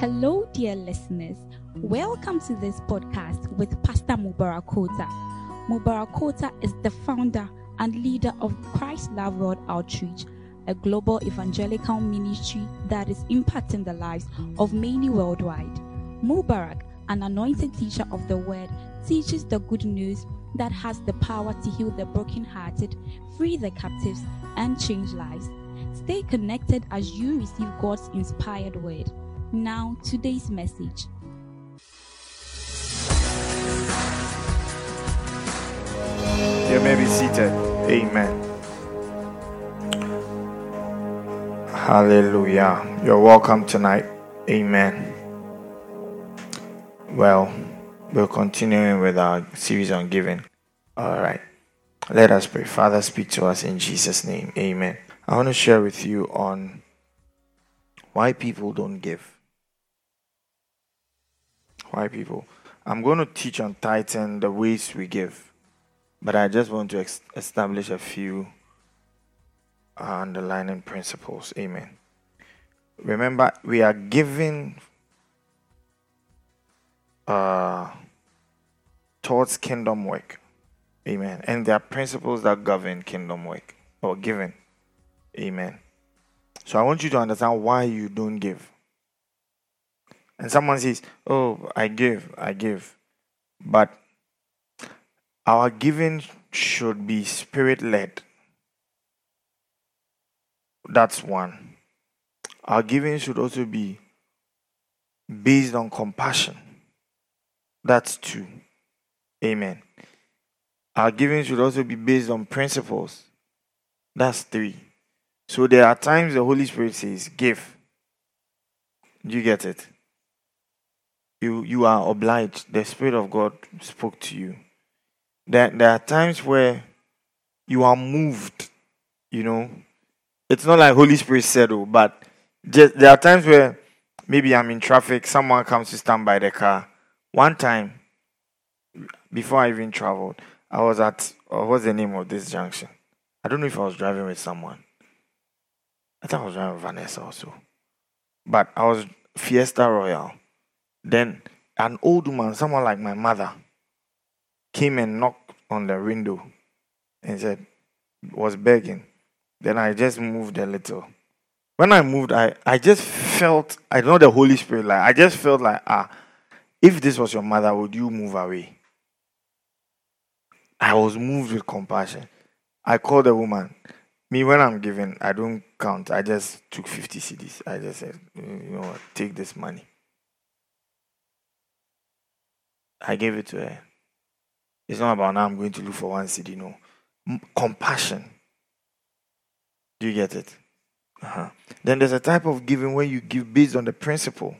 Hello, dear listeners. Welcome to this podcast with Pastor Mubarak Kota. Mubarak Kota is the founder and leader of Christ Love World Outreach, a global evangelical ministry that is impacting the lives of many worldwide. Mubarak, an anointed teacher of the word, teaches the good news that has the power to heal the brokenhearted, free the captives, and change lives. Stay connected as you receive God's inspired word. Now, today's message. You may be seated. Amen. Hallelujah. You're welcome tonight. Amen. Well, we're continuing with our series on giving. All right. Let us pray. Father, speak to us in Jesus' name. Amen. I want to share with you on why people don't give. Why people. I'm going to teach on tithing the ways we give, but I just want to ex- establish a few underlying principles. Amen. Remember, we are giving uh, towards kingdom work. Amen. And there are principles that govern kingdom work or giving. Amen. So I want you to understand why you don't give. And someone says, Oh, I give, I give. But our giving should be spirit led. That's one. Our giving should also be based on compassion. That's two. Amen. Our giving should also be based on principles. That's three. So there are times the Holy Spirit says, Give. Do you get it? You you are obliged. The Spirit of God spoke to you. There, there are times where you are moved, you know. It's not like Holy Spirit said, oh, but just, there are times where maybe I'm in traffic, someone comes to stand by the car. One time, before I even traveled, I was at uh, what's the name of this junction? I don't know if I was driving with someone. I thought I was driving with Vanessa also. But I was Fiesta Royale. Then an old woman, someone like my mother, came and knocked on the window and said, was begging. Then I just moved a little. When I moved, I, I just felt, I know the Holy Spirit, like, I just felt like, ah, if this was your mother, would you move away? I was moved with compassion. I called the woman. Me, when I'm giving, I don't count. I just took 50 cedis. I just said, you know take this money. I gave it to her. It's not about now I'm going to look for one cedi, no. M- compassion. Do you get it? Uh-huh. Then there's a type of giving where you give based on the principle.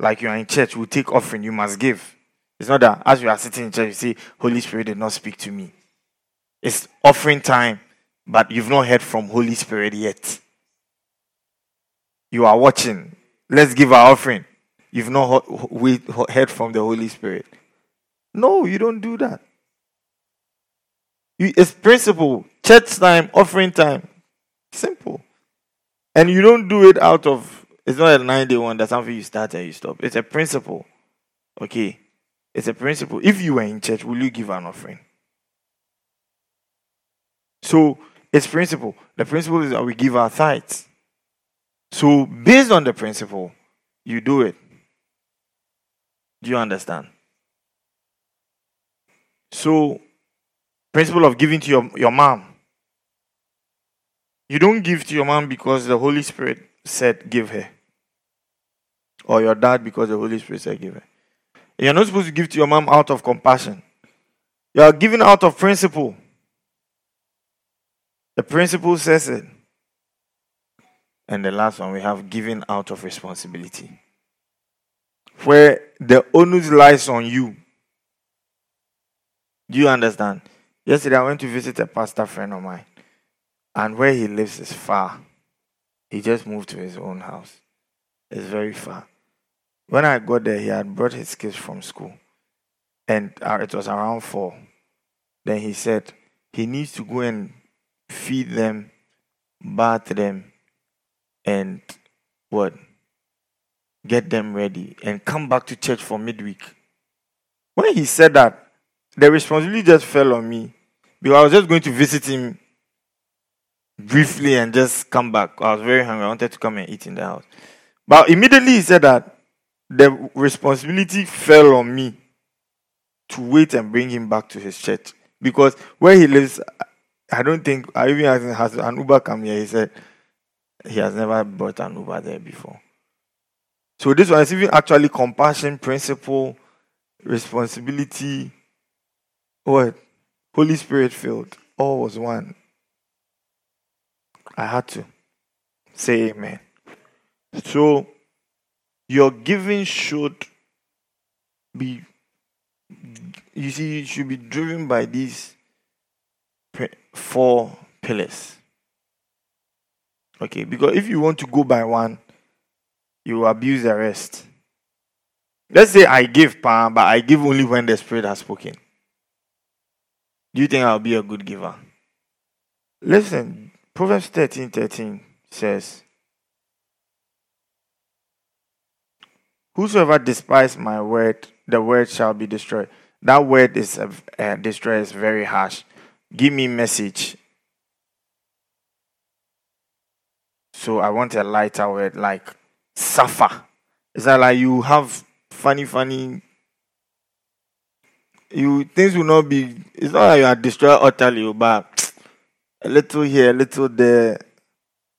Like you are in church, we take offering, you must give. It's not that as you are sitting in church, you say, Holy Spirit did not speak to me. It's offering time, but you've not heard from Holy Spirit yet. You are watching. Let's give our offering. You've not heard from the Holy Spirit. No, you don't do that. It's principle. Church time, offering time. Simple. And you don't do it out of, it's not a nine day one, that's something you start and you stop. It's a principle. Okay. It's a principle. If you were in church, will you give an offering? So it's principle. The principle is that we give our tithes. So based on the principle, you do it. Do you understand? So, principle of giving to your, your mom. You don't give to your mom because the Holy Spirit said give her. Or your dad because the Holy Spirit said give her. You're not supposed to give to your mom out of compassion. You are giving out of principle. The principle says it. And the last one, we have giving out of responsibility. Where the onus lies on you. Do you understand? Yesterday, I went to visit a pastor friend of mine. And where he lives is far. He just moved to his own house. It's very far. When I got there, he had brought his kids from school. And uh, it was around four. Then he said he needs to go and feed them, bath them, and what? Get them ready, and come back to church for midweek. When he said that, the responsibility just fell on me because I was just going to visit him briefly and just come back. I was very hungry. I wanted to come and eat in the house. But immediately he said that the responsibility fell on me to wait and bring him back to his church. Because where he lives, I don't think, I even asked him, has an Uber come here? He said he has never brought an Uber there before. So this one is even actually compassion, principle, responsibility, what? Holy Spirit filled. All was one. I had to say amen. So your giving should be you see it should be driven by these four pillars. Okay, because if you want to go by one, you abuse the rest. Let's say I give power, but I give only when the Spirit has spoken. Do you think I'll be a good giver? Listen, Proverbs 13 13 says, Whosoever despises my word, the word shall be destroyed. That word is uh, uh, destroyed is very harsh. Give me message. So I want a lighter word like suffer. Is that like you have funny, funny? You things will not be. It's not like you are destroyed utterly, but a little here, a little there.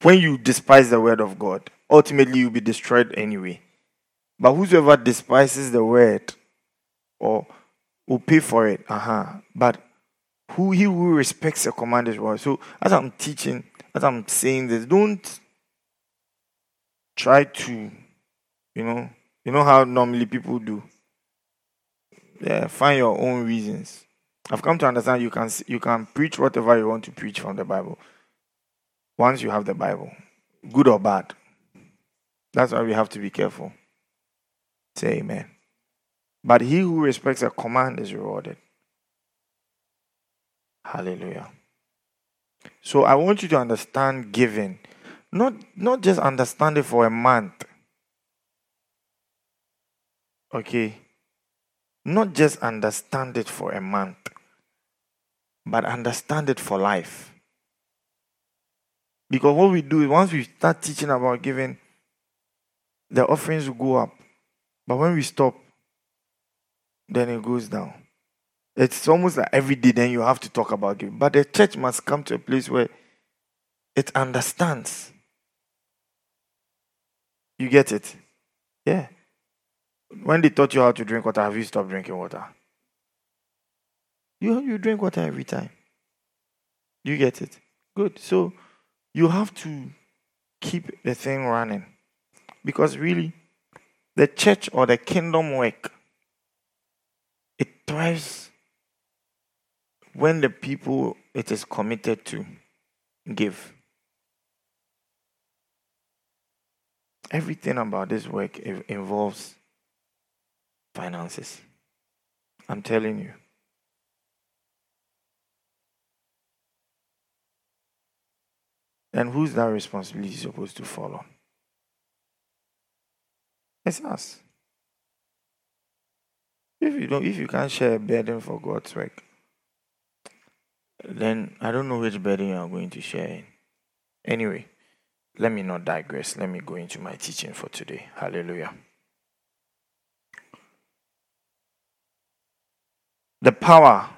When you despise the word of God, ultimately you'll be destroyed anyway. But whosoever despises the word or will pay for it, uh-huh. But who he who respects the command is word. So as I'm teaching, as I'm saying this, don't try to, you know, you know how normally people do. Yeah, find your own reasons. I've come to understand you can you can preach whatever you want to preach from the Bible. Once you have the Bible, good or bad. That's why we have to be careful. Say amen. But he who respects a command is rewarded. Hallelujah. So I want you to understand giving. Not, not just understand it for a month. Okay. Not just understand it for a month, but understand it for life. Because what we do is once we start teaching about giving, the offerings will go up. But when we stop, then it goes down. It's almost like every day, then you have to talk about giving. But the church must come to a place where it understands. You get it? Yeah. When they taught you how to drink water, have you stopped drinking water? You, you drink water every time. You get it? Good. So you have to keep the thing running. Because really, the church or the kingdom work, it thrives when the people it is committed to give. Everything about this work involves finances. I'm telling you. And who's that responsibility supposed to fall on? It's us. If you don't, if you can't share a burden for God's work, then I don't know which burden you are going to share. Anyway, let me not digress. Let me go into my teaching for today. Hallelujah. The power.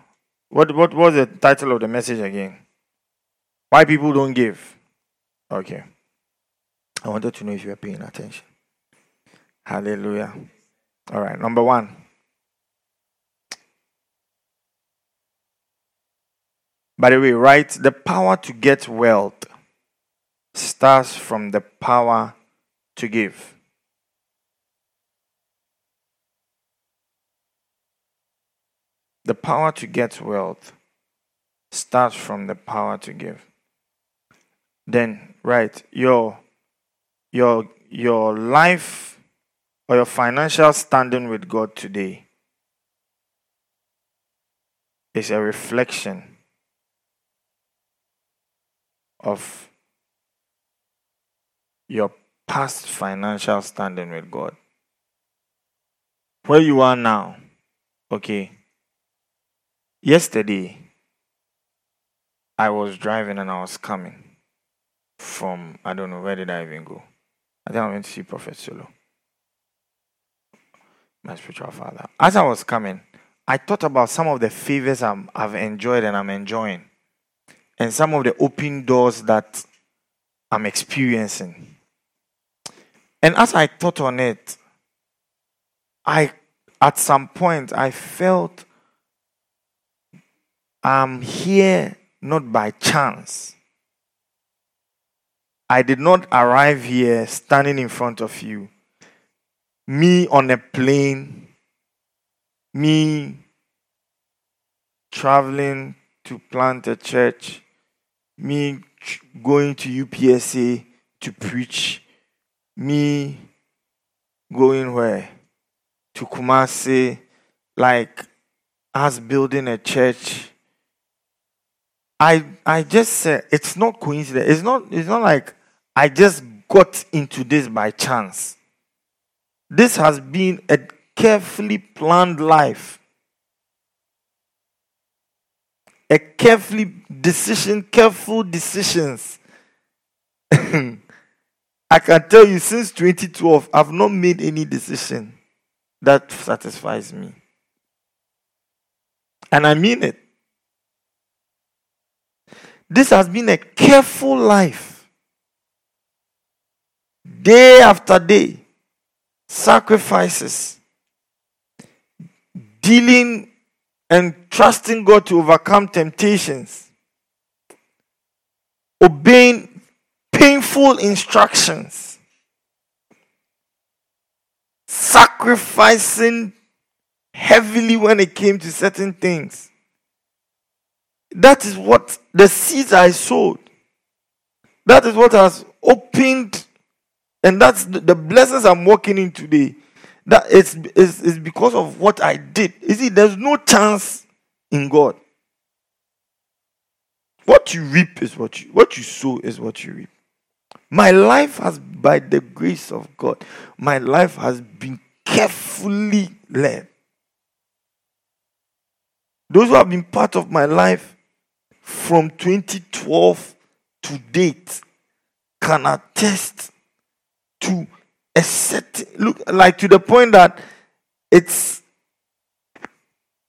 What what was the title of the message again? Why people don't give. Okay. I wanted to know if you were paying attention. Hallelujah. All right, number one. By the way, right? The power to get wealth starts from the power to give. The power to get wealth starts from the power to give. Then, right, your your your life or your financial standing with God today is a reflection of your past financial standing with God. Where you are now, okay. Yesterday, I was driving and I was coming from, I don't know, where did I even go? I think I went to see Prophet Solo, my spiritual father. As I was coming, I thought about some of the favors i have enjoyed and I'm enjoying, and some of the open doors that I'm experiencing. And as I thought on it, I at some point I felt I'm here not by chance. I did not arrive here standing in front of you. Me on a plane, me traveling to plant a church, me going to UPSA to preach, me going where? To Kumasi, like us building a church. I I just said it's not coincidence. It's not it's not like I just got into this by chance. This has been a carefully planned life. A carefully decision, careful decisions. I can tell you since 2012, I've not made any decision that satisfies me. And I mean it. This has been a careful life day after day, sacrifices, dealing and trusting God to overcome temptations, obeying painful instructions, sacrificing heavily when it came to certain things. That is what the seeds I sowed. That is what has opened and that's the, the blessings I'm walking in today. That it's, it's, it's because of what I did. You see, there's no chance in God. What you reap is what you what you sow is what you reap. My life has, by the grace of God, my life has been carefully led. Those who have been part of my life from 2012 to date can attest to a certain look like to the point that it's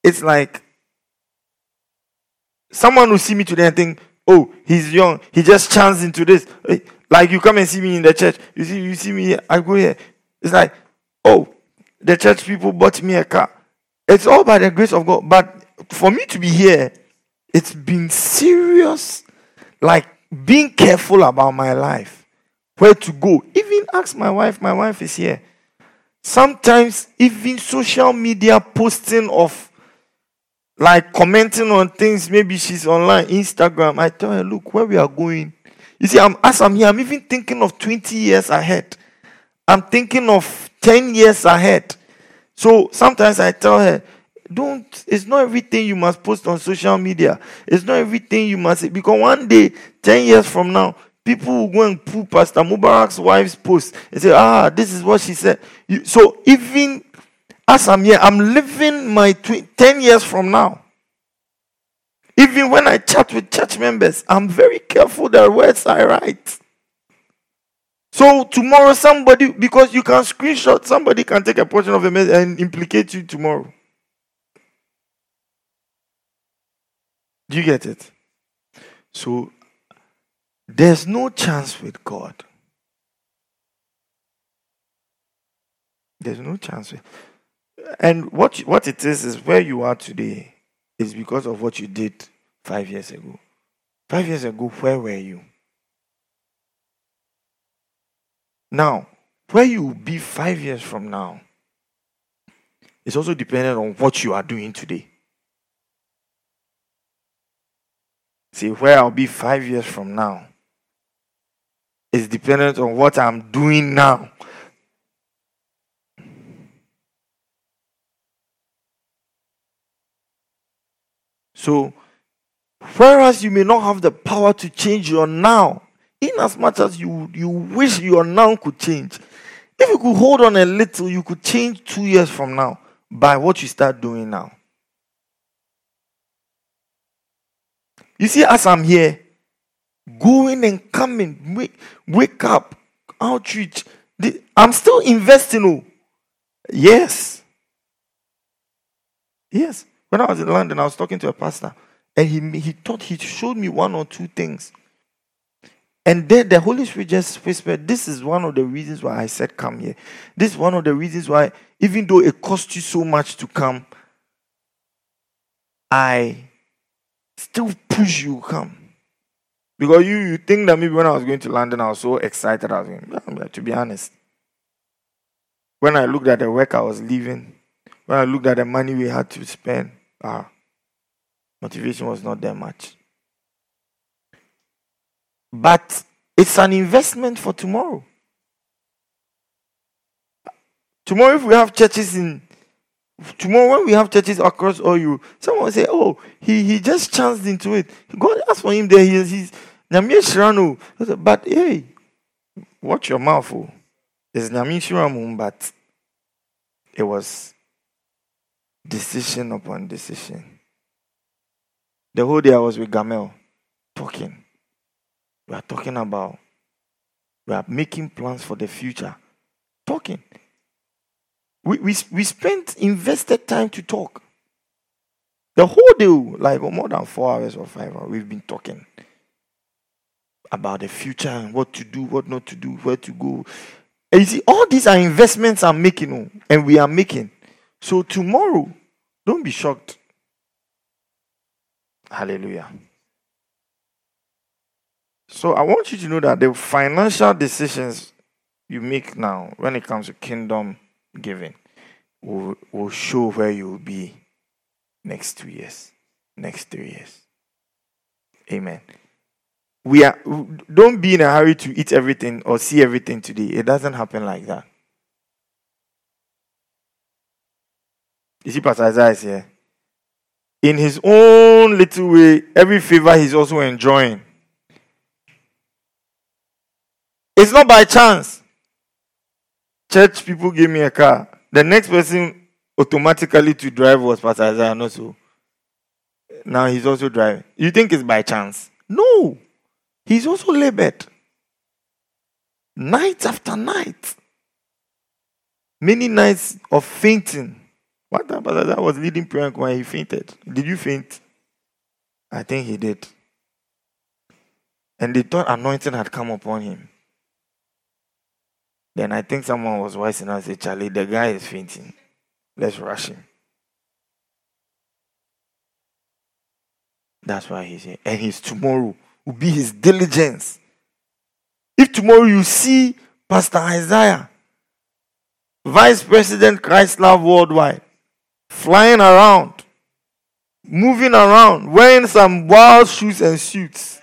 it's like someone will see me today and think, oh, he's young, he just chanced into this. Like you come and see me in the church, you see, you see me I go here. It's like, oh, the church people bought me a car. It's all by the grace of God. But for me to be here, it's been serious, like being careful about my life where to go. Even ask my wife, my wife is here. Sometimes, even social media posting of like commenting on things, maybe she's online, Instagram. I tell her, look, where we are going. You see, I'm, as I'm here, I'm even thinking of 20 years ahead. I'm thinking of 10 years ahead. So sometimes I tell her, don't, it's not everything you must post on social media. It's not everything you must say. Because one day, 10 years from now, people will go and pull Pastor Mubarak's wife's post and say, ah, this is what she said. You, so even as I'm here, I'm living my tw- 10 years from now. Even when I chat with church members, I'm very careful the words I write. So tomorrow, somebody, because you can screenshot, somebody can take a portion of the message and implicate you tomorrow. Do you get it? So there's no chance with God. There's no chance. With, and what what it is is where you are today is because of what you did five years ago. Five years ago, where were you? Now, where you will be five years from now is also dependent on what you are doing today. See, where I'll be five years from now is dependent on what I'm doing now. So, whereas you may not have the power to change your now, in as much as you you wish your now could change, if you could hold on a little, you could change two years from now by what you start doing now. You see, as I'm here, going and coming, wake, wake up, outreach, I'm still investing. Oh, yes. Yes. When I was in London, I was talking to a pastor, and he, he thought he showed me one or two things. And then the Holy Spirit just whispered, This is one of the reasons why I said, Come here. This is one of the reasons why, even though it cost you so much to come, I still push you come. Because you, you think that maybe when I was going to London, I was so excited. I was going, to be honest. When I looked at the work I was leaving, when I looked at the money we had to spend, ah, motivation was not that much. But it's an investment for tomorrow. Tomorrow, if we have churches in tomorrow when we have churches across all you, someone will say, "Oh, he he just chanced into it. God asked for him there. He, he's Nyame Shirano." But hey, watch your mouth. Oh. It's Shirano, but it was decision upon decision. The whole day I was with Gamel talking. We are talking about, we are making plans for the future. Talking. We, we, we spent invested time to talk. The whole day, like oh, more than four hours or five hours, we've been talking about the future and what to do, what not to do, where to go. And you see, all these are investments I'm making, oh, and we are making. So tomorrow, don't be shocked. Hallelujah. So I want you to know that the financial decisions you make now when it comes to kingdom giving will, will show where you will be next two years, next three years. Amen. We are don't be in a hurry to eat everything or see everything today. It doesn't happen like that. You see, Pastor Isaiah is here. In his own little way, every favor he's also enjoying. It's not by chance. Church people gave me a car. The next person automatically to drive was Pastor Isaiah, not so. Now he's also driving. You think it's by chance? No. He's also labored. Night after night. Many nights of fainting. What time Pastor Isaiah was leading prayer when he fainted? Did you faint? I think he did. And they thought anointing had come upon him. Then I think someone was wise enough to say, Charlie, the guy is fainting. Let's rush him. That's why he said, and his tomorrow will be his diligence. If tomorrow you see Pastor Isaiah, Vice President Christ Love Worldwide, flying around, moving around, wearing some wild shoes and suits.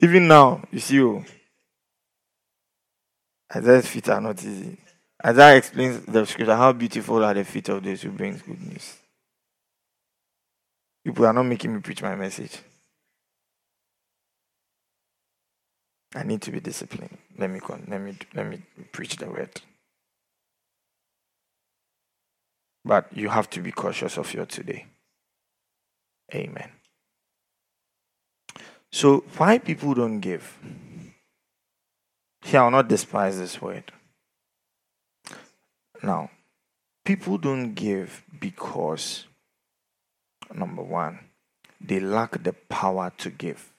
Even now, you see, oh, Isaiah's feet are not easy. Isaiah explains the scripture how beautiful are the feet of those who bring good news. People are not making me preach my message. I need to be disciplined. Let me let me let me preach the word. But you have to be cautious of your today. Amen. So why people don't give? Shall not despise this word. Now, people don't give because, number one, they lack the power to give.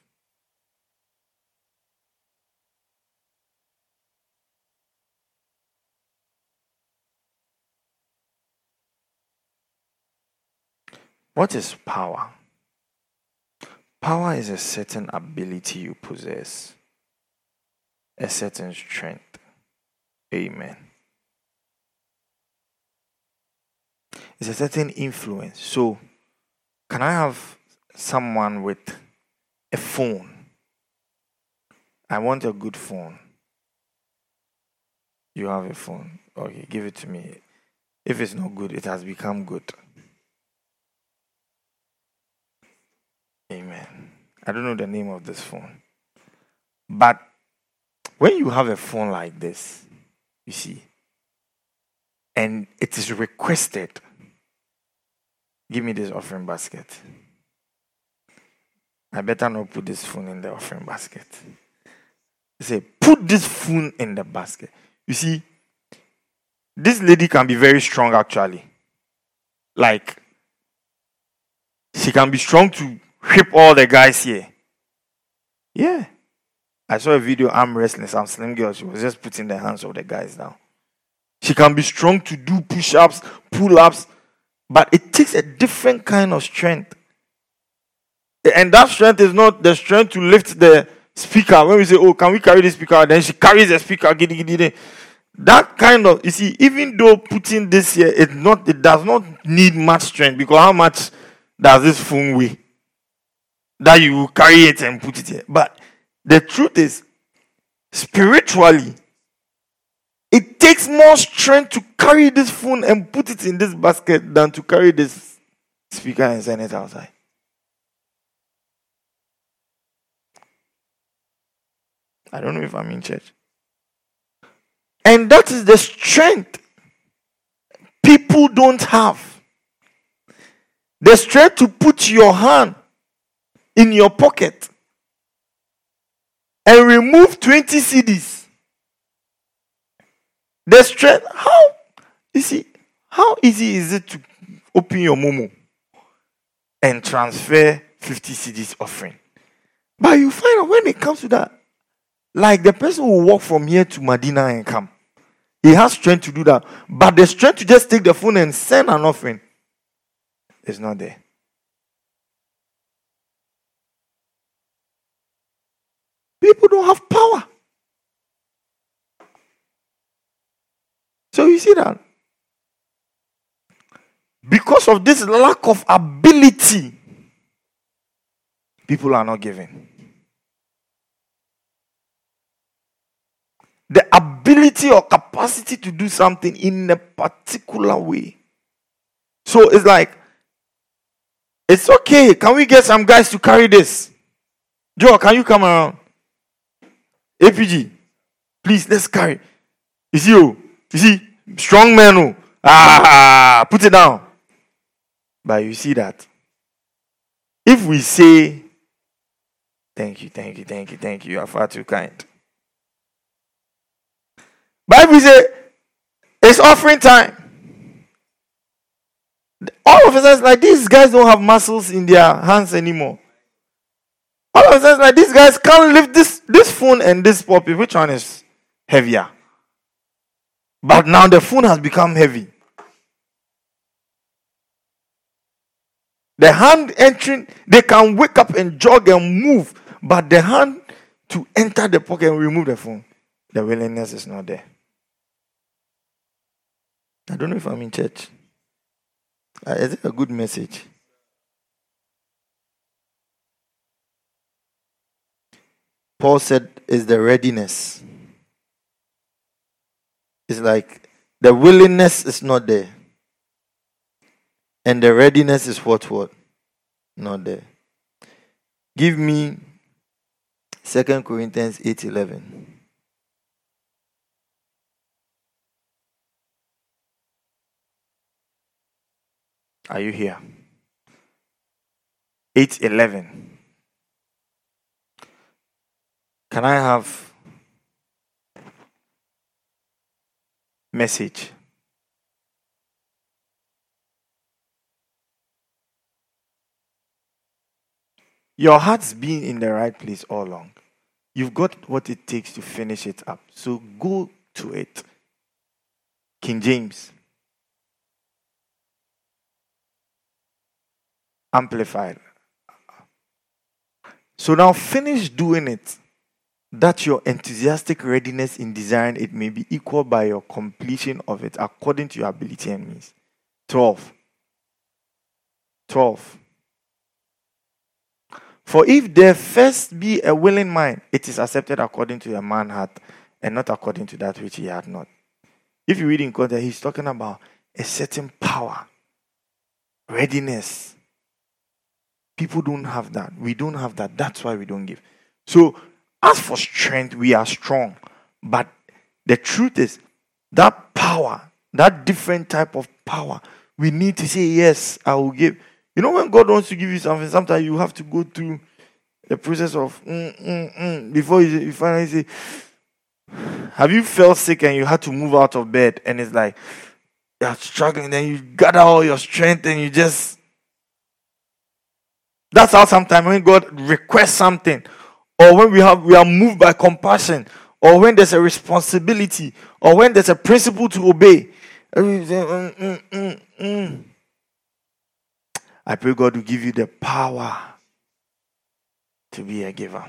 What is power? Power is a certain ability you possess a certain strength. Amen. It's a certain influence. So, can I have someone with a phone? I want a good phone. You have a phone. Okay, give it to me. If it's not good, it has become good. Amen. I don't know the name of this phone. But when you have a phone like this, you see, and it is requested, give me this offering basket. I better not put this phone in the offering basket. say, put this phone in the basket. You see, this lady can be very strong actually. Like, she can be strong to whip all the guys here. Yeah. I saw a video, arm wrestling, some slim girl. She was just putting the hands of the guys down. She can be strong to do push ups, pull ups, but it takes a different kind of strength. And that strength is not the strength to lift the speaker. When we say, Oh, can we carry the speaker? Then she carries the speaker. Giddy, giddy, that kind of you see, even though putting this here, it not it does not need much strength because how much does this phone weigh? That you will carry it and put it here. But the truth is, spiritually, it takes more strength to carry this phone and put it in this basket than to carry this speaker and send it outside. I don't know if I'm in church. And that is the strength people don't have. The strength to put your hand in your pocket and remove 20 cedis. The strength, how, you see, how easy is it to open your Momo and transfer 50 cedis offering? But you find out when it comes to that, like the person will walk from here to Medina and come. He has strength to do that. But the strength to just take the phone and send an offering is not there. People don't have power. So you see that? Because of this lack of ability, people are not giving. the ability or capacity to do something in a particular way. So it's like, it's okay. Can we get some guys to carry this? Joe, can you come around? APG, please, let's carry. You see, you, you see, strong man, oh. ah, put it down. But you see that if we say, thank you, thank you, thank you, thank you, you are far too kind. Bible say it's offering time. All of us, like these guys don't have muscles in their hands anymore. All of a sudden, like these guys can't lift this this phone and this puppy. Which one is heavier? But now the phone has become heavy. The hand entering, they can wake up and jog and move, but the hand to enter the pocket and remove the phone, the willingness is not there. I don't know if I'm in church. Uh, is it a good message? Paul said, is the readiness. It's like the willingness is not there. And the readiness is what what? Not there. Give me Second Corinthians 8 11. Are you here? 811. Can I have message? Your heart's been in the right place all along. You've got what it takes to finish it up. So go to it. King James amplified. So now finish doing it that your enthusiastic readiness in desiring it may be equal by your completion of it according to your ability and means. 12. 12. For if there first be a willing mind, it is accepted according to a man heart and not according to that which he had not. If you read in context, he's talking about a certain power, readiness, People don't have that. We don't have that. That's why we don't give. So As for strength, we are strong. But the truth is, that power, that different type of power, we need to say, Yes, I will give. You know, when God wants to give you something, sometimes you have to go through the process of mm, mm, mm, before you, you finally say, Have you felt sick and you had to move out of bed and it's like you're struggling, then you gather all your strength and you just. That's how sometimes when God requests something, or when we have we are moved by compassion, or when there's a responsibility, or when there's a principle to obey. Mm, mm, mm. I pray God will give you the power to be a giver.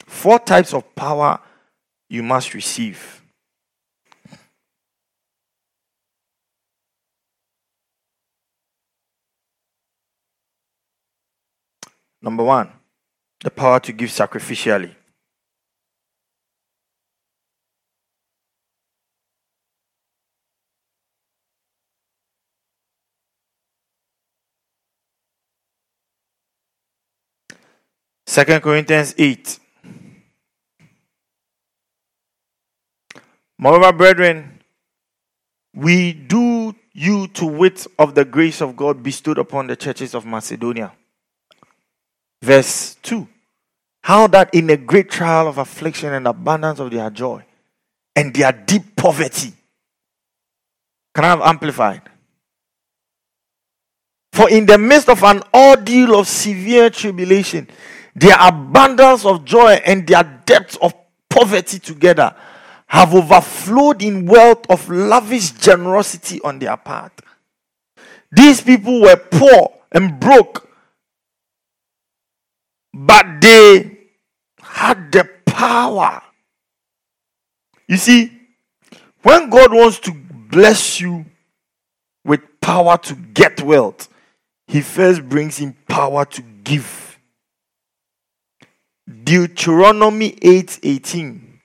Four types of power you must receive. Number one, the power to give sacrificially. Second Corinthians 8. Moreover, brethren, we do you to wit of the grace of God bestowed upon the churches of Macedonia. Verse 2. How that in a great trial of affliction and abundance of their joy and their deep poverty. Can I have amplified? For in the midst of an ordeal of severe tribulation, their abundance of joy and their depth of poverty together have overflowed in wealth of lavish generosity on their part. These people were poor and broke, but they had the power. You see, when God wants to bless you with power to get wealth, He first brings in power to give. Deuteronomy 8:18.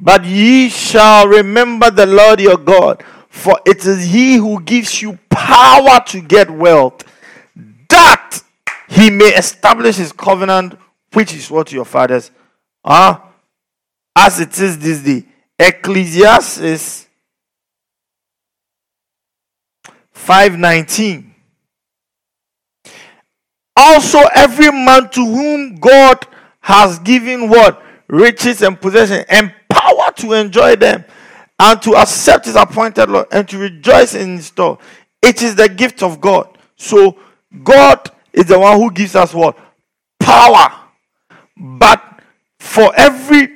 But ye shall remember the Lord your God, for it is he who gives you power to get wealth, that he may establish his covenant, which is what your fathers are, as it is this day. Ecclesiastes 519. Also, every man to whom God has given what? Riches and possession and power to enjoy them and to accept his appointed Lord and to rejoice in his store. It is the gift of God. So, God is the one who gives us what? Power. But for every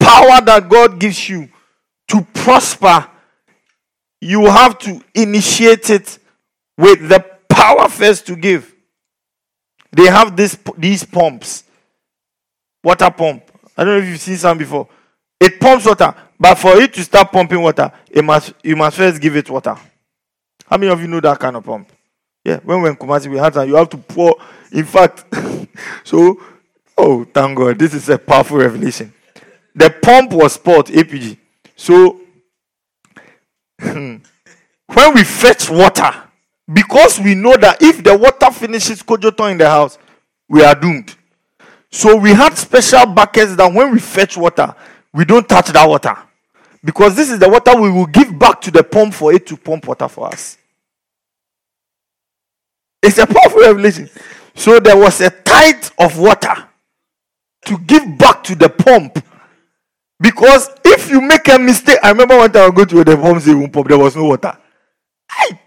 power that God gives you to prosper, you have to initiate it with the power first to give. They have this these pumps, water pump. I don't know if you've seen some before. It pumps water, but for it to start pumping water, it must you must first give it water. How many of you know that kind of pump? Yeah, when we're in Kumasi, we had that. You have to pour. In fact, so oh, thank God, this is a powerful revelation. The pump was sport APG. So when we fetch water, because we know that if the water finishes Kojoton in the house, we are doomed. So we had special buckets that when we fetch water, we don't touch that water. Because this is the water we will give back to the pump for it to pump water for us. It's a powerful revelation. So there was a tithe of water to give back to the pump. Because if you make a mistake, I remember one time I go to the pump, say, pump, there was no water.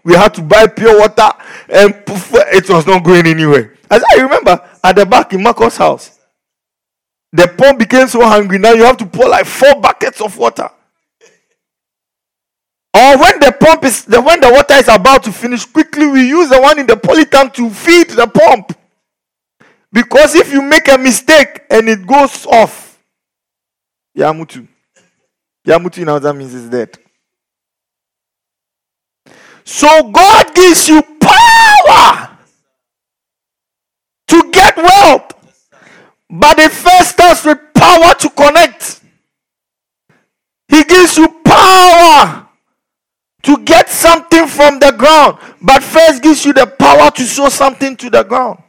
We had to buy pure water and poof, it was not going anywhere. As I remember at the back in Marcos' house, the pump became so hungry. Now you have to pour like four buckets of water. Or when the pump is the when the water is about to finish, quickly we use the one in the polytank to feed the pump. Because if you make a mistake and it goes off, Yamutu. Yamutu now that means it's dead. So God gives you power to get wealth. But it first starts with power to connect. He gives you power to get something from the ground, but first gives you the power to sow something to the ground.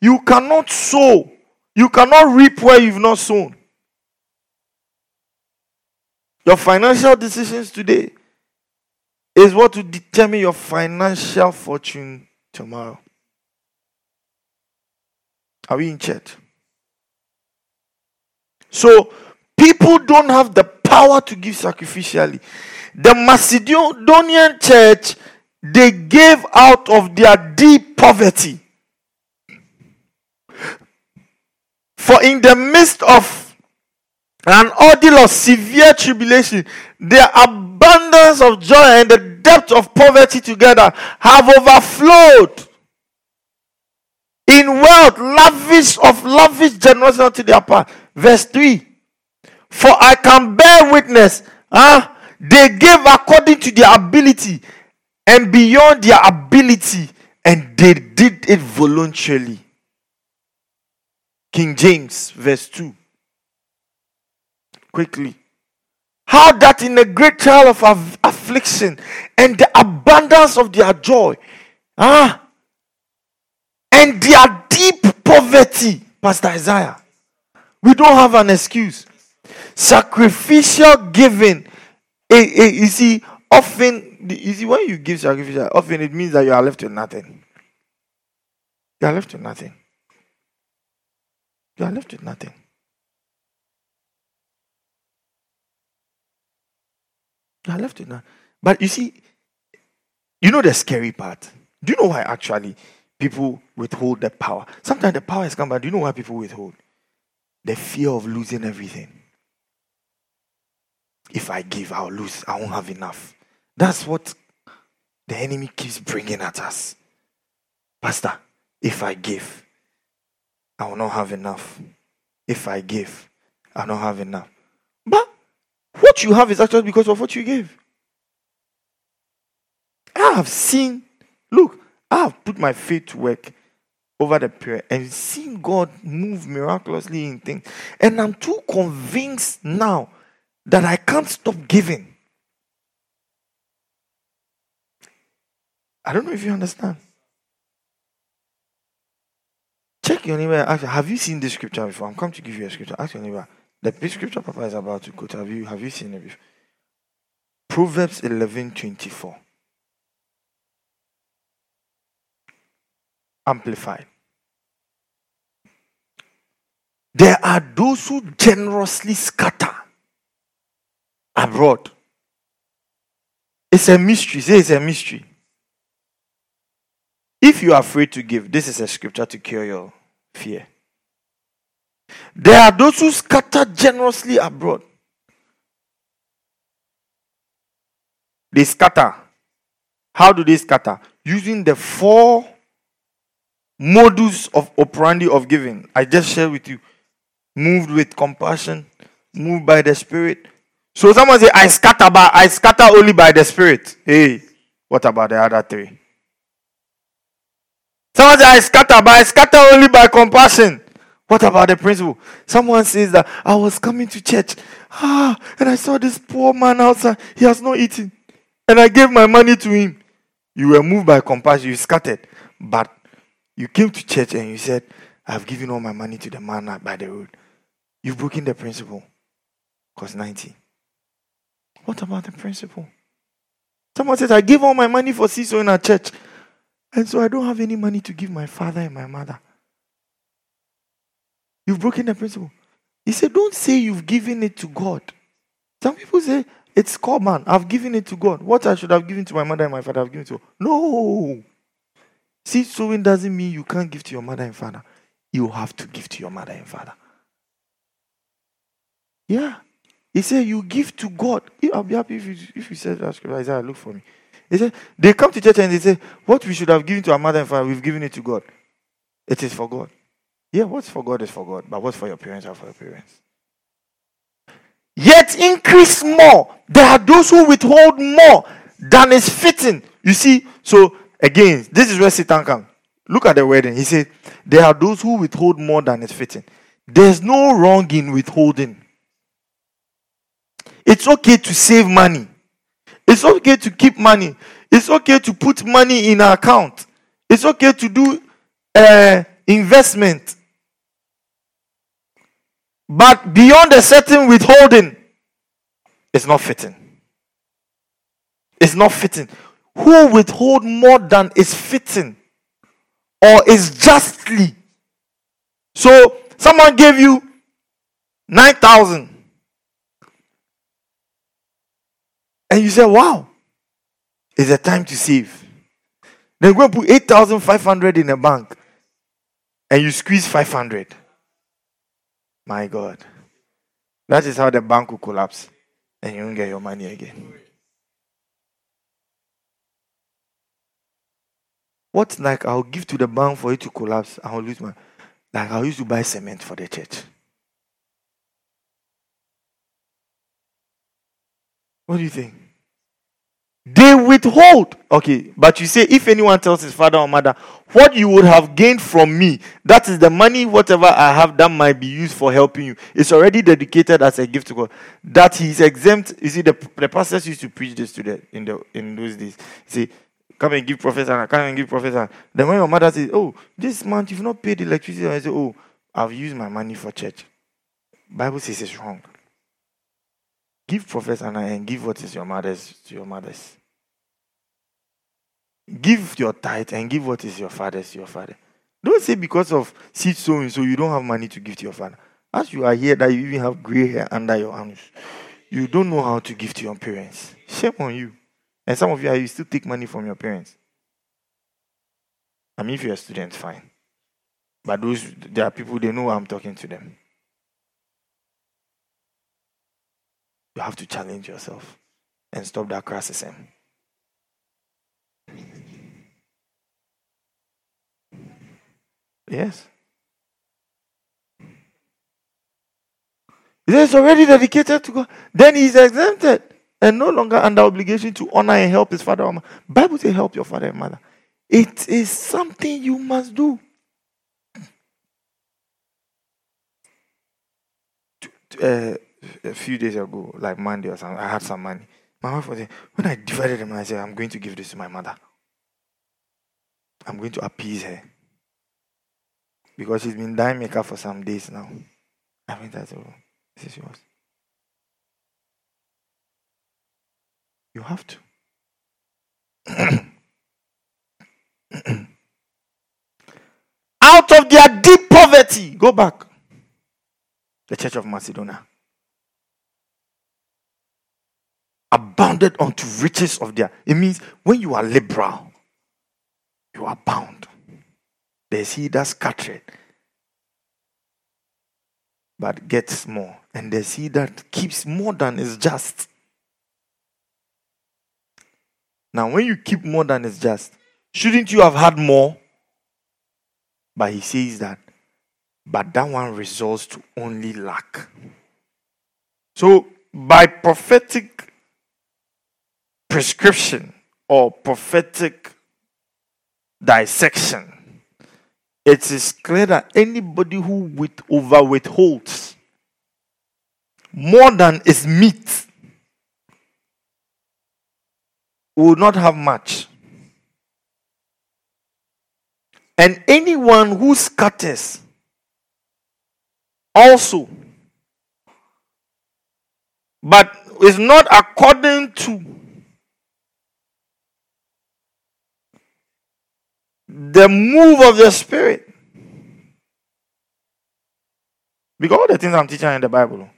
You cannot sow, you cannot reap where you've not sown. Your financial decisions today is what will determine your financial fortune tomorrow. Are we in church? So, people don't have the power to give sacrificially. The Macedonian church, they gave out of their deep poverty. For in the midst of an ordeal of severe tribulation, their abundance of joy and the depth of poverty together have overflowed in wealth, lavish of lavish generosity to their part. Verse 3 For I can bear witness, huh? They gave according to their ability and beyond their ability, and they did it voluntarily. King James, verse 2. Quickly. How that in a great trial of affliction and the abundance of their joy, ah, and their deep poverty, Pastor Isaiah, we don't have an excuse. Sacrificial giving, eh, eh, you see, often, you see, when you give sacrificial, often it means that you are left with nothing. You are left with nothing. You are left with nothing. You are left with nothing. But you see, you know the scary part. Do you know why actually people withhold the power? Sometimes the power has come, but do you know why people withhold? The fear of losing everything. If I give, I'll lose. I won't have enough. That's what the enemy keeps bringing at us. Pastor, if I give, I will not have enough. If I give, I will not have enough. But what you have is actually because of what you gave. I have seen, look, I have put my faith to work over the period and seen God move miraculously in things. And I'm too convinced now that I can't stop giving. I don't know if you understand. Check your neighbor have you seen this scripture before? I'm come to give you a scripture. Ask your neighbor, the scripture Papa is about to quote, have you, have you seen it before? Proverbs 11 24. Amplified. There are those who generously scatter abroad. It's a mystery. Say it's a mystery. If you are afraid to give, this is a scripture to cure your fear. There are those who scatter generously abroad. They scatter. How do they scatter? Using the four modus of operandi of giving. I just shared with you. Moved with compassion, moved by the Spirit. So someone say, I scatter, by I scatter only by the Spirit. Hey, what about the other three? Someone says, I scatter, but I scatter only by compassion. What about the principle? Someone says that I was coming to church, ah, and I saw this poor man outside. He has not eaten. And I gave my money to him. You were moved by compassion, you scattered. But you came to church and you said, I've given all my money to the man by the road. You've broken the principle. Cause 90. What about the principle? Someone says, I gave all my money for CISO in our church. And so I don't have any money to give my father and my mother. You've broken the principle. He said, Don't say you've given it to God. Some people say, It's called man. I've given it to God. What I should have given to my mother and my father, I've given to. No. See, sowing doesn't mean you can't give to your mother and father. You have to give to your mother and father. Yeah. He said, You give to God. I'll be happy if you, if you said that. Isaiah, look for me. He said, they come to church and they say, what we should have given to our mother and father, we've given it to God. It is for God. Yeah, what's for God is for God, but what's for your parents are for your parents. Yet increase more. There are those who withhold more than is fitting. You see, so again, this is where Satan comes. Look at the wedding. He said, There are those who withhold more than is fitting. There's no wrong in withholding. It's okay to save money. It's okay to keep money. It's okay to put money in an account. It's okay to do uh, investment. But beyond a certain withholding, it's not fitting. It's not fitting. Who withhold more than is fitting or is justly? So someone gave you 9,000 and you say, wow, it's a time to save. Then go and put 8,500 in a bank and you squeeze 500. My God. That is how the bank will collapse and you won't get your money again. What's like I'll give to the bank for it to collapse, I'll lose my like I used to buy cement for the church. What do you think? They withhold. Okay, but you say if anyone tells his father or mother, what you would have gained from me, that is the money, whatever I have that might be used for helping you, it's already dedicated as a gift to God. That he's exempt. You see, the, the pastors used to preach this to the in the in those days. See, come and give professor, come and give professor. Then when your mother says, Oh, this month you've not paid electricity, I say, Oh, I've used my money for church. Bible says it's wrong. Give Professor and give what is your mother's to your mother's. Give your tithe and give what is your father's to your father. Don't say because of seed sowing, so you don't have money to give to your father. As you are here, that you even have gray hair under your arms, you don't know how to give to your parents. Shame on you. And some of you, are you still take money from your parents. I mean, if you're a student, fine. But those, there are people, they know I'm talking to them. You have to challenge yourself and stop that criticism. Yes. It's already dedicated to God. Then he's exempted and no longer under obligation to honor and help his father or mother. Bible says help your father and mother. It is something you must do. Uh, a few days ago, like Monday or something, I had some money. My wife was saying, when I divided them, I said, I'm going to give this to my mother. I'm going to appease her. Because she's been dying maker for some days now. I mean, that's oh, this is yours. You have to. Out of their deep poverty, go back. The Church of Macedonia. Abounded unto riches of their. It means when you are liberal, you are bound. There's he that scattered, but gets more. And there's he that keeps more than is just. Now, when you keep more than is just, shouldn't you have had more? But he says that, but that one results to only lack. So, by prophetic prescription or prophetic dissection, it is clear that anybody who with over withholds more than is meat will not have much. And anyone who scatters also, but is not according to the move of the Spirit. Because all the things I'm teaching in the Bible,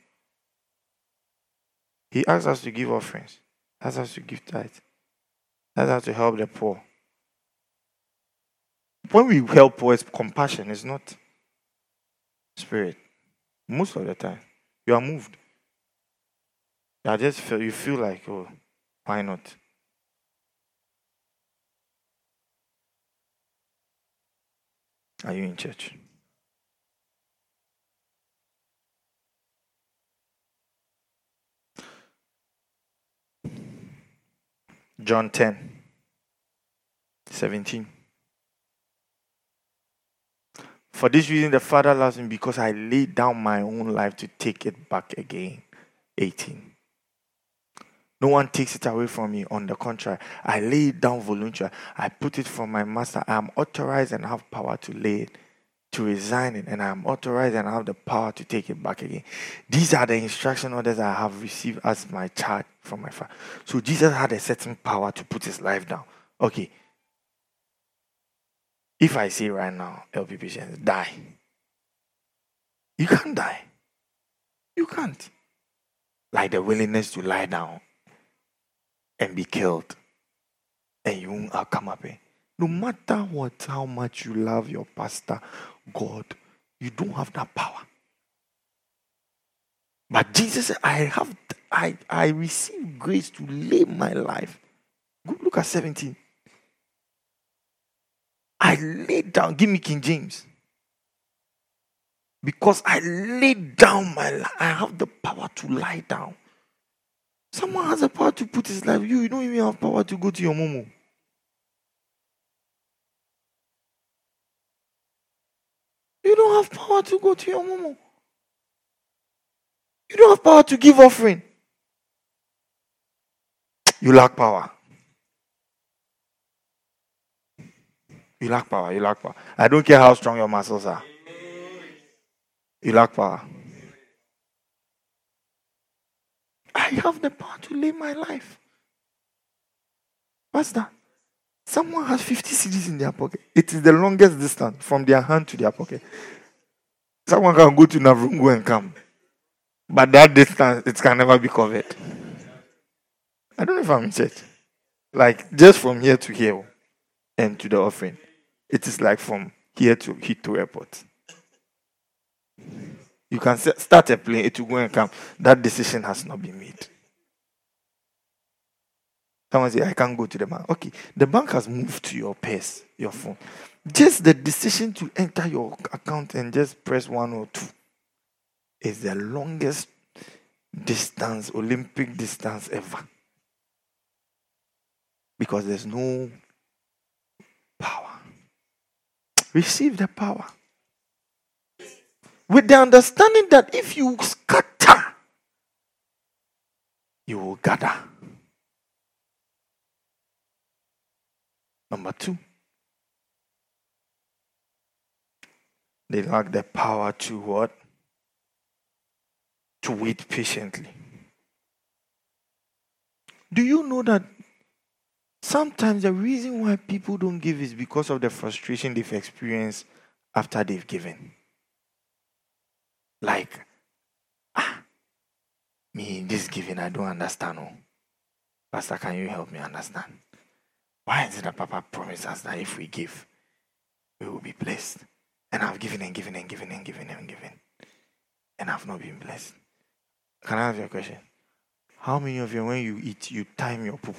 He asks us to give offerings, asks us to give tithes, asks us to help the poor. When we help poor, it's compassion, it's not spirit. Most of the time, you are moved. You are just you feel like, oh, why not? Are you in church? John 10, 17. For this reason, the Father loves me because I laid down my own life to take it back again. 18. No one takes it away from me. On the contrary, I lay it down voluntarily. I put it from my master. I am authorized and have power to lay it, to resign it, and I am authorized and have the power to take it back again. These are the instruction orders I have received as my charge from my father. So Jesus had a certain power to put his life down. Okay. If I say right now, LP patients, die. You can't die. You can't. Like the willingness to lie down and be killed. And you won't come up. Eh? No matter what, how much you love your pastor, God, you don't have that power. But Jesus I have I I receive grace to live my life. Look at 17. I laid down, give me King James. Because I laid down my life. I have the power to lie down. Someone has the power to put his life. You, you don't even have power to go to your momo. You don't have power to go to your momo. You don't have power to give offering. You lack power. You lack power. You lack power. I don't care how strong your muscles are. You lack power. I have the power to live my life. What's that? Someone has 50 cedis in their pocket. It is the longest distance from their hand to their pocket. Someone can go to Navrongo and come. But that distance, it can never be covered. I don't know if I'm in church. Like, just from here to here and to the offering, it is like from here to Heathrow Airport. You can start a plane, it will go and come. That decision has not been made. Someone say, I can't go to the bank. Okay, the bank has moved to your purse, your phone. Just the decision to enter your account and just press one or two is the longest distance, Olympic distance ever. Because there's no power. Receive the power with the understanding that if you scatter, you will gather. Number two, they lack the power to what? To wait patiently. Do you know that sometimes the reason why people don't give is because of the frustration they've experienced after they've given? Like, ah, me, this giving, I don't understand. Oh. Pastor, can you help me understand? Why is it that Papa promised us that if we give, we will be blessed? And I've given and given and given and given and given. And I've not been blessed. Can I ask you a question? How many of you, when you eat, you time your poo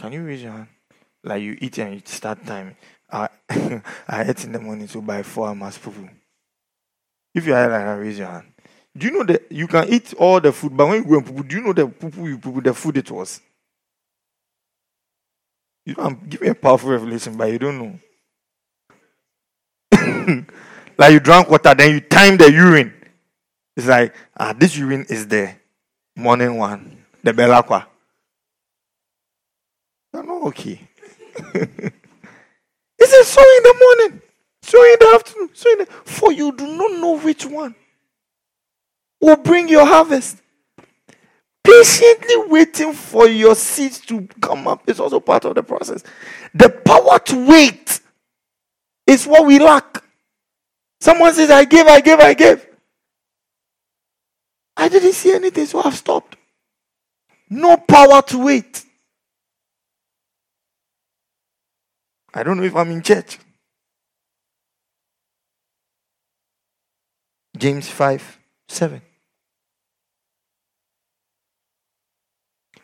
Can you raise your hand? Like you eat and you start time. I I ate in the morning, so by four I must poo. If you are like raise your hand. Do you know that you can eat all the food, but when you go and poo, do you know the poo you poo the food it was? You don't give me a powerful revelation, but you don't know. like you drank water, then you time the urine. It's like ah, this urine is the morning one, the belakwa. I'm not okay. He said, sow in the morning, sow in the afternoon, sow in the for you do not know which one will bring your harvest. Patiently waiting for your seeds to come up is also part of the process. The power to wait is what we lack. Someone says, I gave, I gave, I gave. I didn't see anything, so I've stopped. No power to wait. I don't know if I'm in church. James 5 7.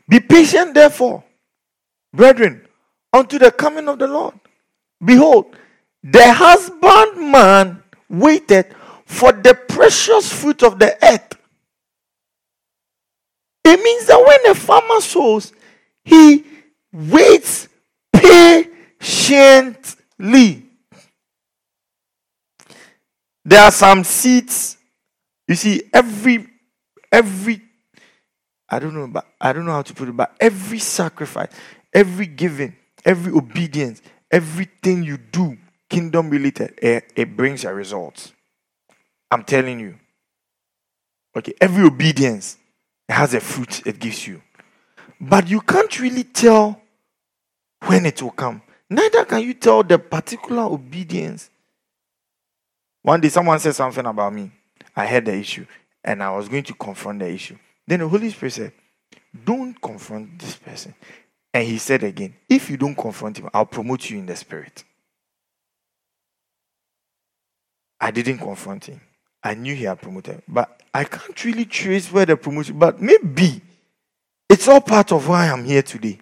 Be patient, therefore, brethren, unto the coming of the Lord. Behold, the husbandman waited for the precious fruit of the earth. It means that when a farmer sows, he waits patiently patiently. There are some seeds. You see, every every I don't know, but I don't know how to put it, but every sacrifice, every giving, every obedience, everything you do, kingdom related, it, it brings a result. I'm telling you. Okay, every obedience has a fruit it gives you. But you can't really tell when it will come. Neither can you tell the particular obedience. One day someone said something about me. I heard the issue and I was going to confront the issue. Then the Holy Spirit said, Don't confront this person. And he said again, If you don't confront him, I'll promote you in the spirit. I didn't confront him. I knew he had promoted, but I can't really trace where the promotion, but maybe it's all part of why I'm here today.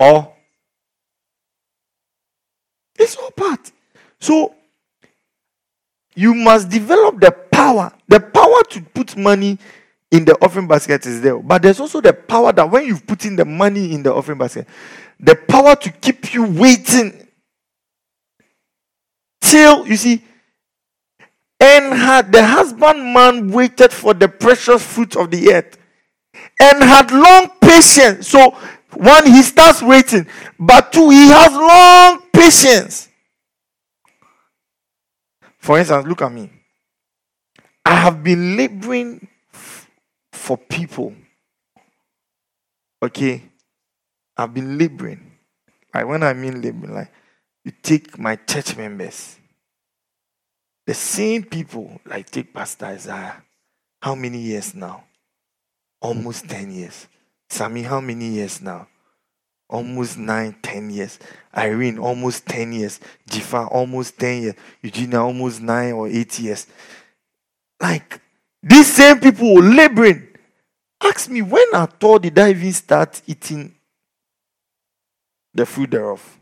Or it's all part. So you must develop the power. The power to put money in the offering basket is there. But there's also the power that when you put in the money in the offering basket, the power to keep you waiting till you see and had the husbandman waited for the precious fruit of the earth and had long patience. So one, he starts waiting, but two, he has long patience. For instance, look at me. I have been laboring f- for people. Okay? I've been laboring. Like when I mean laboring, like you take my church members, the same people, like take Pastor Isaiah. How many years now? Almost 10 years. Sammy, how many years now? Almost nine, ten years. Irene, almost 10 years. Jifa, almost 10 years. Eugenia, almost nine or eight years. Like, these same people were laboring. Ask me, when at all did I even start eating the fruit thereof?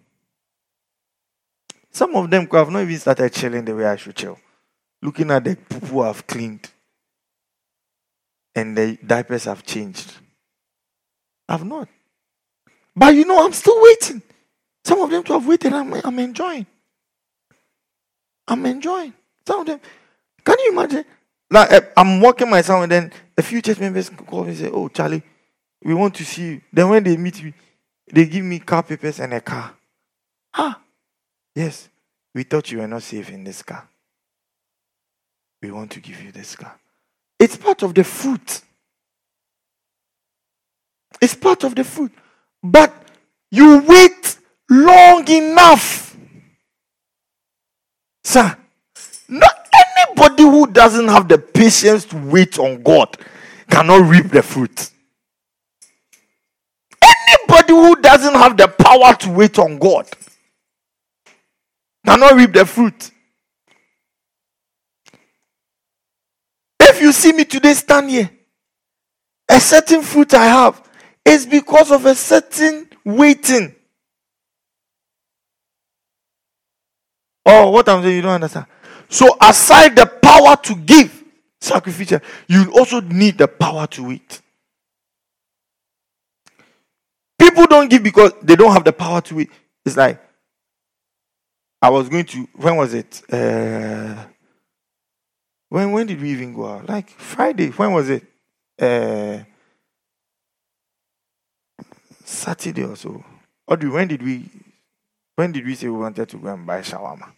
Some of them could have not even started chilling the way I should chill. Looking at the people I've cleaned and the diapers have changed. I've not. But you know, I'm still waiting. Some of them to have waited, I'm, I'm enjoying. I'm enjoying. Some of them. Can you imagine? Like, eh, I'm walking myself, and then a few church members call me and say, Oh, Charlie, we want to see you. Then when they meet me, they give me car papers and a car. Ah, Yes, we thought you were not safe in this car. We want to give you this car. It's part of the fruit. It's part of the fruit. But you wait long enough. Sir, not anybody who doesn't have the patience to wait on God cannot reap the fruit. Anybody who doesn't have the power to wait on God cannot reap the fruit. If you see me today stand here, a certain fruit I have is because of a certain waiting. Oh, what I'm saying, you don't understand. So, aside the power to give sacrificial, you also need the power to wait. People don't give because they don't have the power to wait. It's like I was going to. When was it? Uh, when when did we even go out? Like Friday. When was it? Uh, Saturday or so. Audrey, when did we? When did we say we wanted to go and buy shawarma?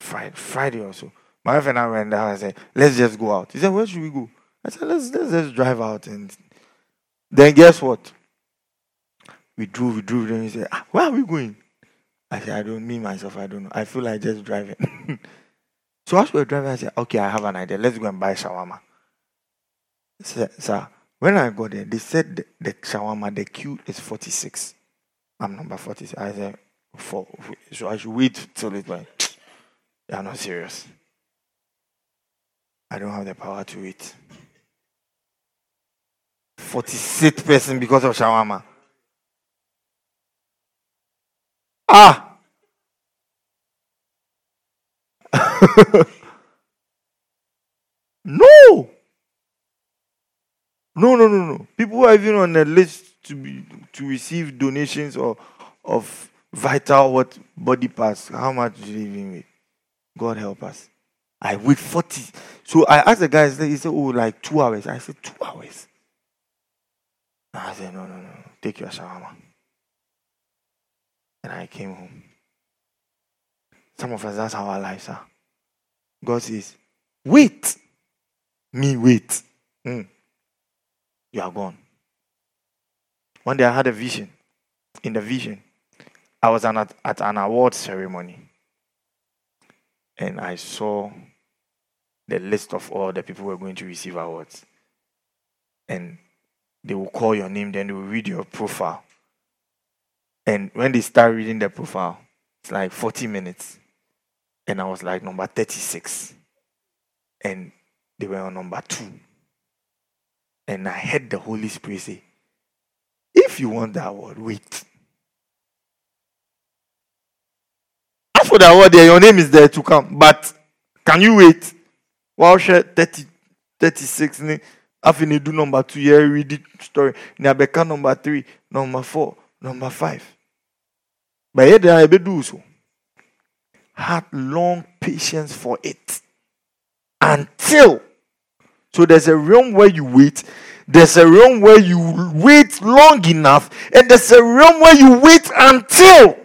Friday, Friday or so. My wife and I went down and said, "Let's just go out." He said, "Where should we go?" I said, "Let's let's just drive out." And then guess what? We drove, we drove. Then he said, ah, "Where are we going?" I said, I don't mean myself, I don't know. I feel like just driving. so as we were driving, I said, okay, I have an idea. Let's go and buy shawarma. So when I got there, they said the, the shawarma, the queue is 46. I'm number 46. I said, for, so I should wait till it's like, you're not serious. I don't have the power to wait. 46th person because of shawarma. Ah! no! No, no, no, no. People are even on the list to be to receive donations or of vital what body parts. How much do you even with? God help us. I wait 40. So I asked the guy, he said, Oh, like two hours. I said, Two hours. I said, No, no, no. Take your shawarma. And I came home. Some of us, that's how our lives are. God says, Wait. Me, wait. Mm. You are gone. One day I had a vision. In the vision, I was at, at an award ceremony. And I saw the list of all the people who were going to receive awards. And they will call your name, then they will read your profile. And when they start reading the profile, it's like 40 minutes. And I was like number 36. And they were on number two. And I heard the Holy Spirit say, If you want that word, wait. As for that word there, your name is there to come. But can you wait? Well, share 30, 36. After you do number two, yeah, read the story. Now, number three, number four, number five. But I be do so. Had long patience for it until. So there's a realm where you wait. There's a realm where you wait long enough, and there's a realm where you wait until.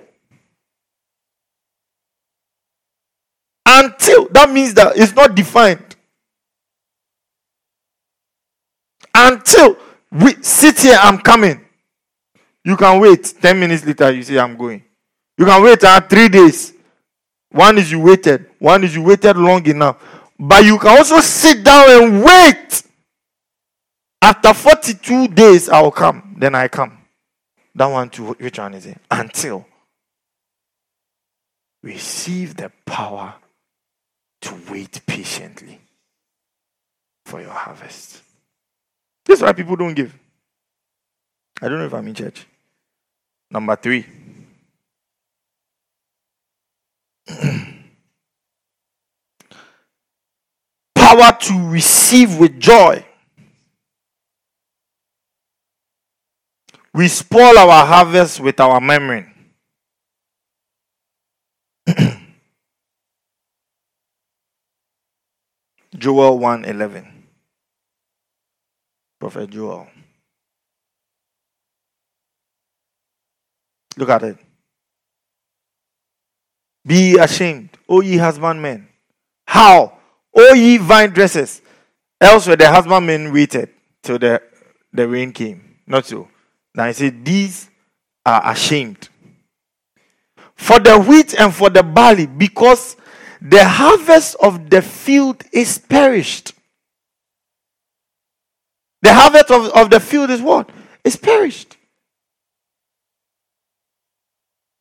Until that means that it's not defined. Until we sit here, I'm coming. You can wait 10 minutes later, you say, I'm going. You can wait uh, three days. One is you waited, one is you waited long enough. But you can also sit down and wait. After 42 days, I'll come. Then I come. That one to which one is it? Until receive the power to wait patiently for your harvest. This is why people don't give. I don't know if I'm in church. Number three. power to receive with joy. We spoil our harvest with our memory. Joel 1:11. Prophet Joel. Look at it. Be ashamed, O ye husbandmen. How? O ye vine dressers. Elsewhere the husbandmen waited till the, the rain came. Not so. Now he said, These are ashamed. For the wheat and for the barley, because the harvest of the field is perished. The harvest of, of the field is what? Is perished.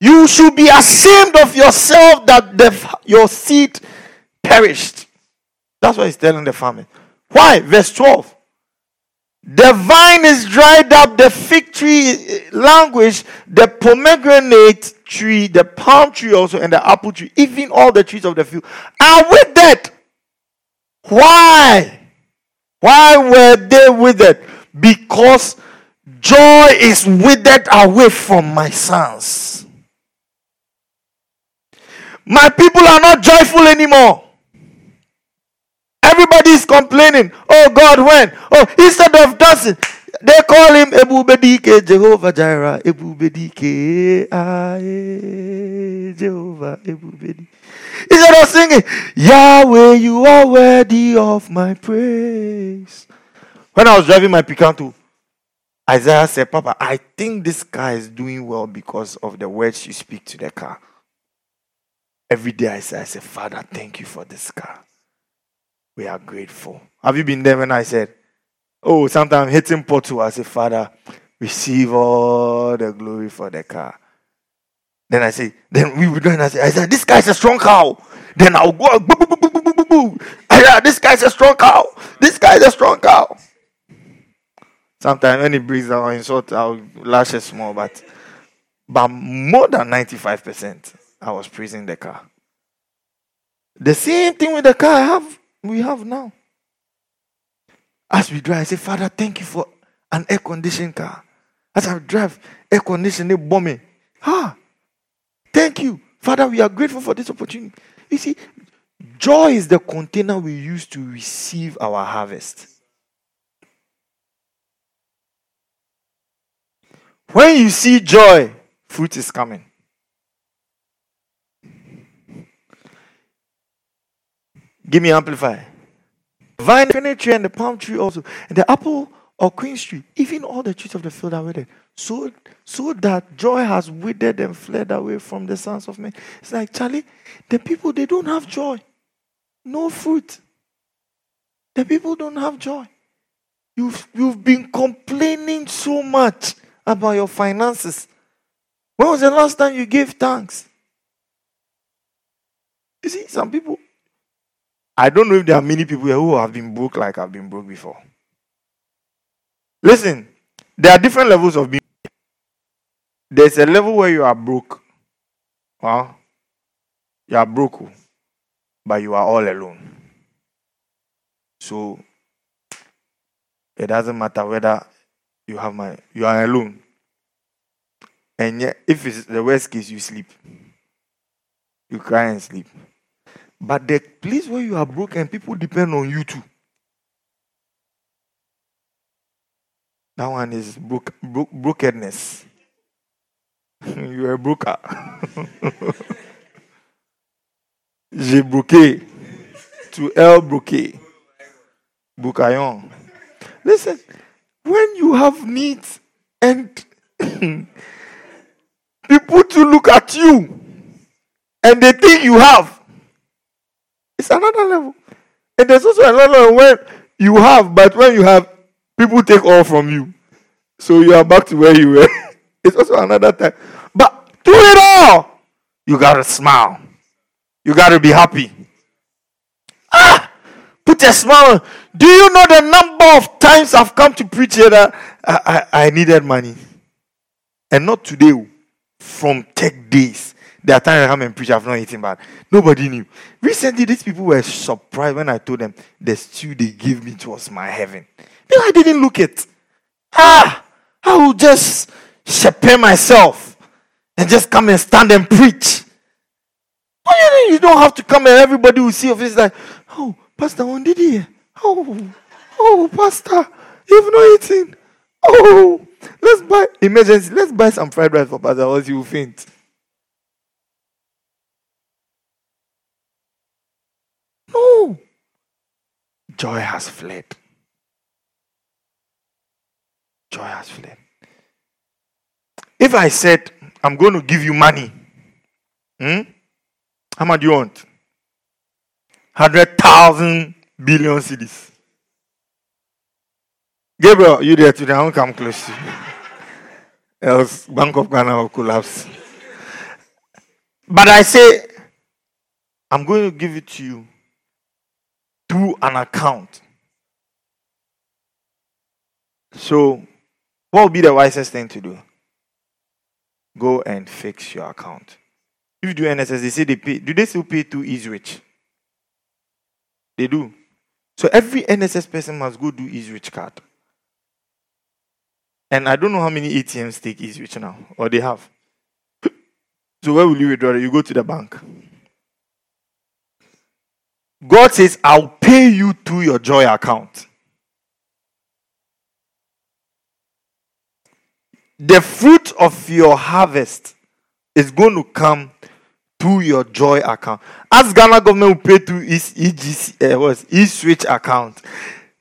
You should be ashamed of yourself that the, your seed perished. That's what he's telling the family. Why? Verse 12. The vine is dried up, the fig tree eh, language, the pomegranate tree, the palm tree also, and the apple tree, even all the trees of the field are withered. Why? Why were they withered? Because joy is withered away from my sons. My people are not joyful anymore. Everybody is complaining. Oh God, when? Oh, instead of dancing, they call him Ebubedike, Jehovah Jireh, Ebubedike, Aye, Jehovah, Ebubedike. Instead of singing, Yahweh, you are worthy of my praise. When I was driving my Picanto, Isaiah said, Papa, I think this car is doing well because of the words you speak to the car. Every day I say, I say, Father, thank you for this car. We are grateful. Have you been there when I said, Oh, sometimes hitting pothole, I say, Father, receive all the glory for the car. Then I say, then we would and I say, I said, this guy's a strong cow. Then I'll go, boo, boo, boo, boo, boo, boo. I said, ah, this guy's a strong cow. This guy's a strong cow. Sometimes when he breathes out insult, I'll lash it small, but but more than 95%, I was praising the car. The same thing with the car I have we have now. As we drive, I say, Father, thank you for an air conditioned car. As I drive, air conditioned, they bomb me. Ah, thank you. Father, we are grateful for this opportunity. You see, Joy is the container we use to receive our harvest. When you see joy, fruit is coming. Give me amplify. Vine, the tree, and the palm tree also, and the apple or queen tree, even all the trees of the field are withered. So, so that joy has withered and fled away from the sons of men. It's like Charlie, the people they don't have joy, no fruit. The people don't have joy. You've you've been complaining so much about your finances. When was the last time you gave thanks? You see, some people I don't know if there are many people who have been broke like I've been broke before. Listen, there are different levels of being. There's a level where you are broke. Huh? You are broke, oh, but you are all alone. So it doesn't matter whether you have money, you are alone. And yet, if it's the worst case, you sleep. You cry and sleep. But the place where you are broken, people depend on you too. That one is broke, broke, brokenness. You're a broker. J'ai broqué. To El broqué. Boucaillon. Listen, when you have needs and people to look at you and they think you have, it's another level. And there's also another level when you have, but when you have, people take all from you. So you are back to where you were. it's also another time. But through it all, you gotta smile. You gotta be happy. Ah! Put a smile. Do you know the number of times I've come to preach here that I, I, I needed money? And not today, oh. from tech days. There are times I come and preach, I've not eaten bad. Nobody knew. Recently, these people were surprised when I told them the stew they gave me was my heaven. Because I didn't look it. Ah, I will just prepare myself and just come and stand and preach. Oh, you don't have to come and everybody will see your face like, oh, Pastor, he? Oh, oh, Pastor, you've not eaten. Oh, let's buy emergency. Let's buy some fried rice for Pastor, else he will faint. No. Joy has fled. Joy has fled. If I said, I'm going to give you money, hmm? how much do you want? 100,000 billion cedis. Gabriel, you there today? I won't come close to you. Else, Bank of Ghana will collapse. But I say, I'm going to give it to you through an account. So, what would be the wisest thing to do? Go and fix your account. If you do NSS, they say they pay. Do they still pay to E-zwich? They do. So every NSS person must go do E-zwich card. And I don't know how many ATMs take E-zwich now, or they have. So where will you withdraw? You go to the bank. God says, I'll pay you through your joy account. The fruit of your harvest is going to come through your joy account. As Ghana government will pay through his EGC, uh, what's his switch account,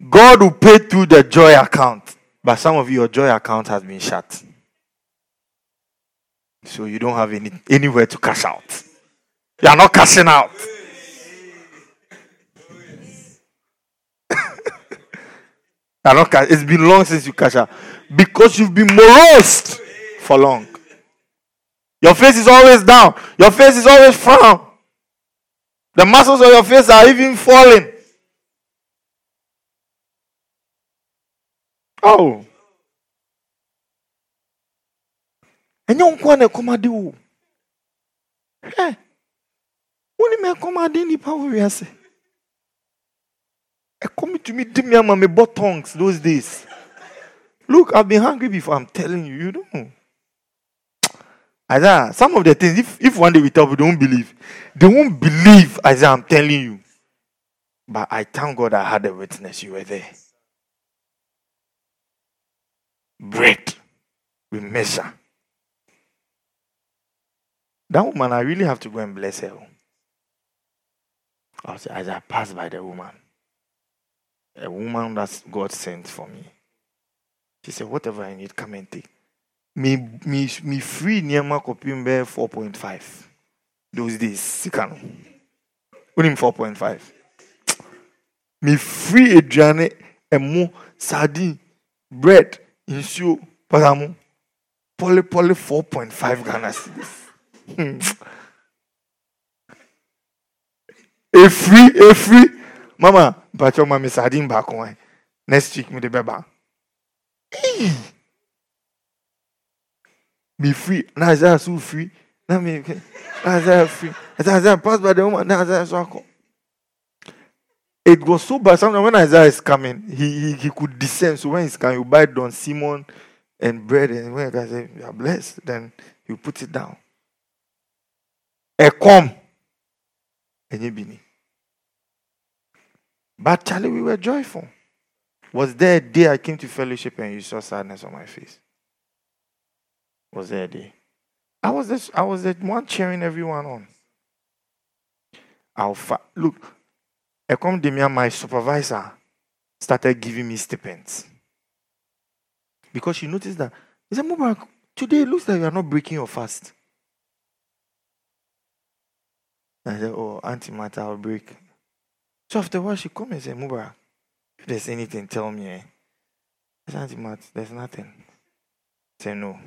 God will pay through the joy account. But some of your joy account has been shut. So you don't have any anywhere to cash out. You are not cashing out. Not cash. It's been long since you cash out because you've been morose for long. Your face is always down. Your face is always frown. The muscles of your face are even falling. Oh. ɛnyɛ wo nkoa na ɛkɔmade wo hwɛ wonim ɛkɔmade nnipa wo wiase coming to me, give me my bought tongues those days. Look, I've been hungry before. I'm telling you, you don't know. Isaiah, some of the things, if, if one day we tell people, they won't believe. They won't believe, Isaiah, I'm telling you. But I thank God I had a witness. You were there. Bread. We measure. That woman, I really have to go and bless her. As I pass by the woman, a woman that God sent for me. She said, Whatever I need, come and take. Me, me, me free Niama Kopimbe 4.5. Those days, Sikano. Only 4.5. Me free a journey and more sardine, bread, insu, paramu. Poly, poly 4.5 Ghana cedis. Hmm. a free, a free. Mama, but your mommy sardine back on. Next week, me the beba. Be free. Now Isaiah so free. Now me Isaiah free. Isaiah pass by the woman. Now Isaiah so It was so bad. Sometimes when Isaiah is coming, he, he, he could descend. So when he's coming, you buy Don Simon and bread. And when I say, you are blessed, then you put it down. Come. And you be But Charlie, we were joyful. Was there a day I came to fellowship and you saw sadness on my face? Was there a day? I was this, I was the one cheering everyone on. Fa- look, Ekom Demia, my supervisor, started giving me stipends. Because she noticed that he said, Mubarak, today looks like you are not breaking your fast. I said, Oh, Auntie Martha, I'll break. So after a while, she come and said, Mubarak, if there's anything, tell me. I said, Martha, there's nothing. Said, No.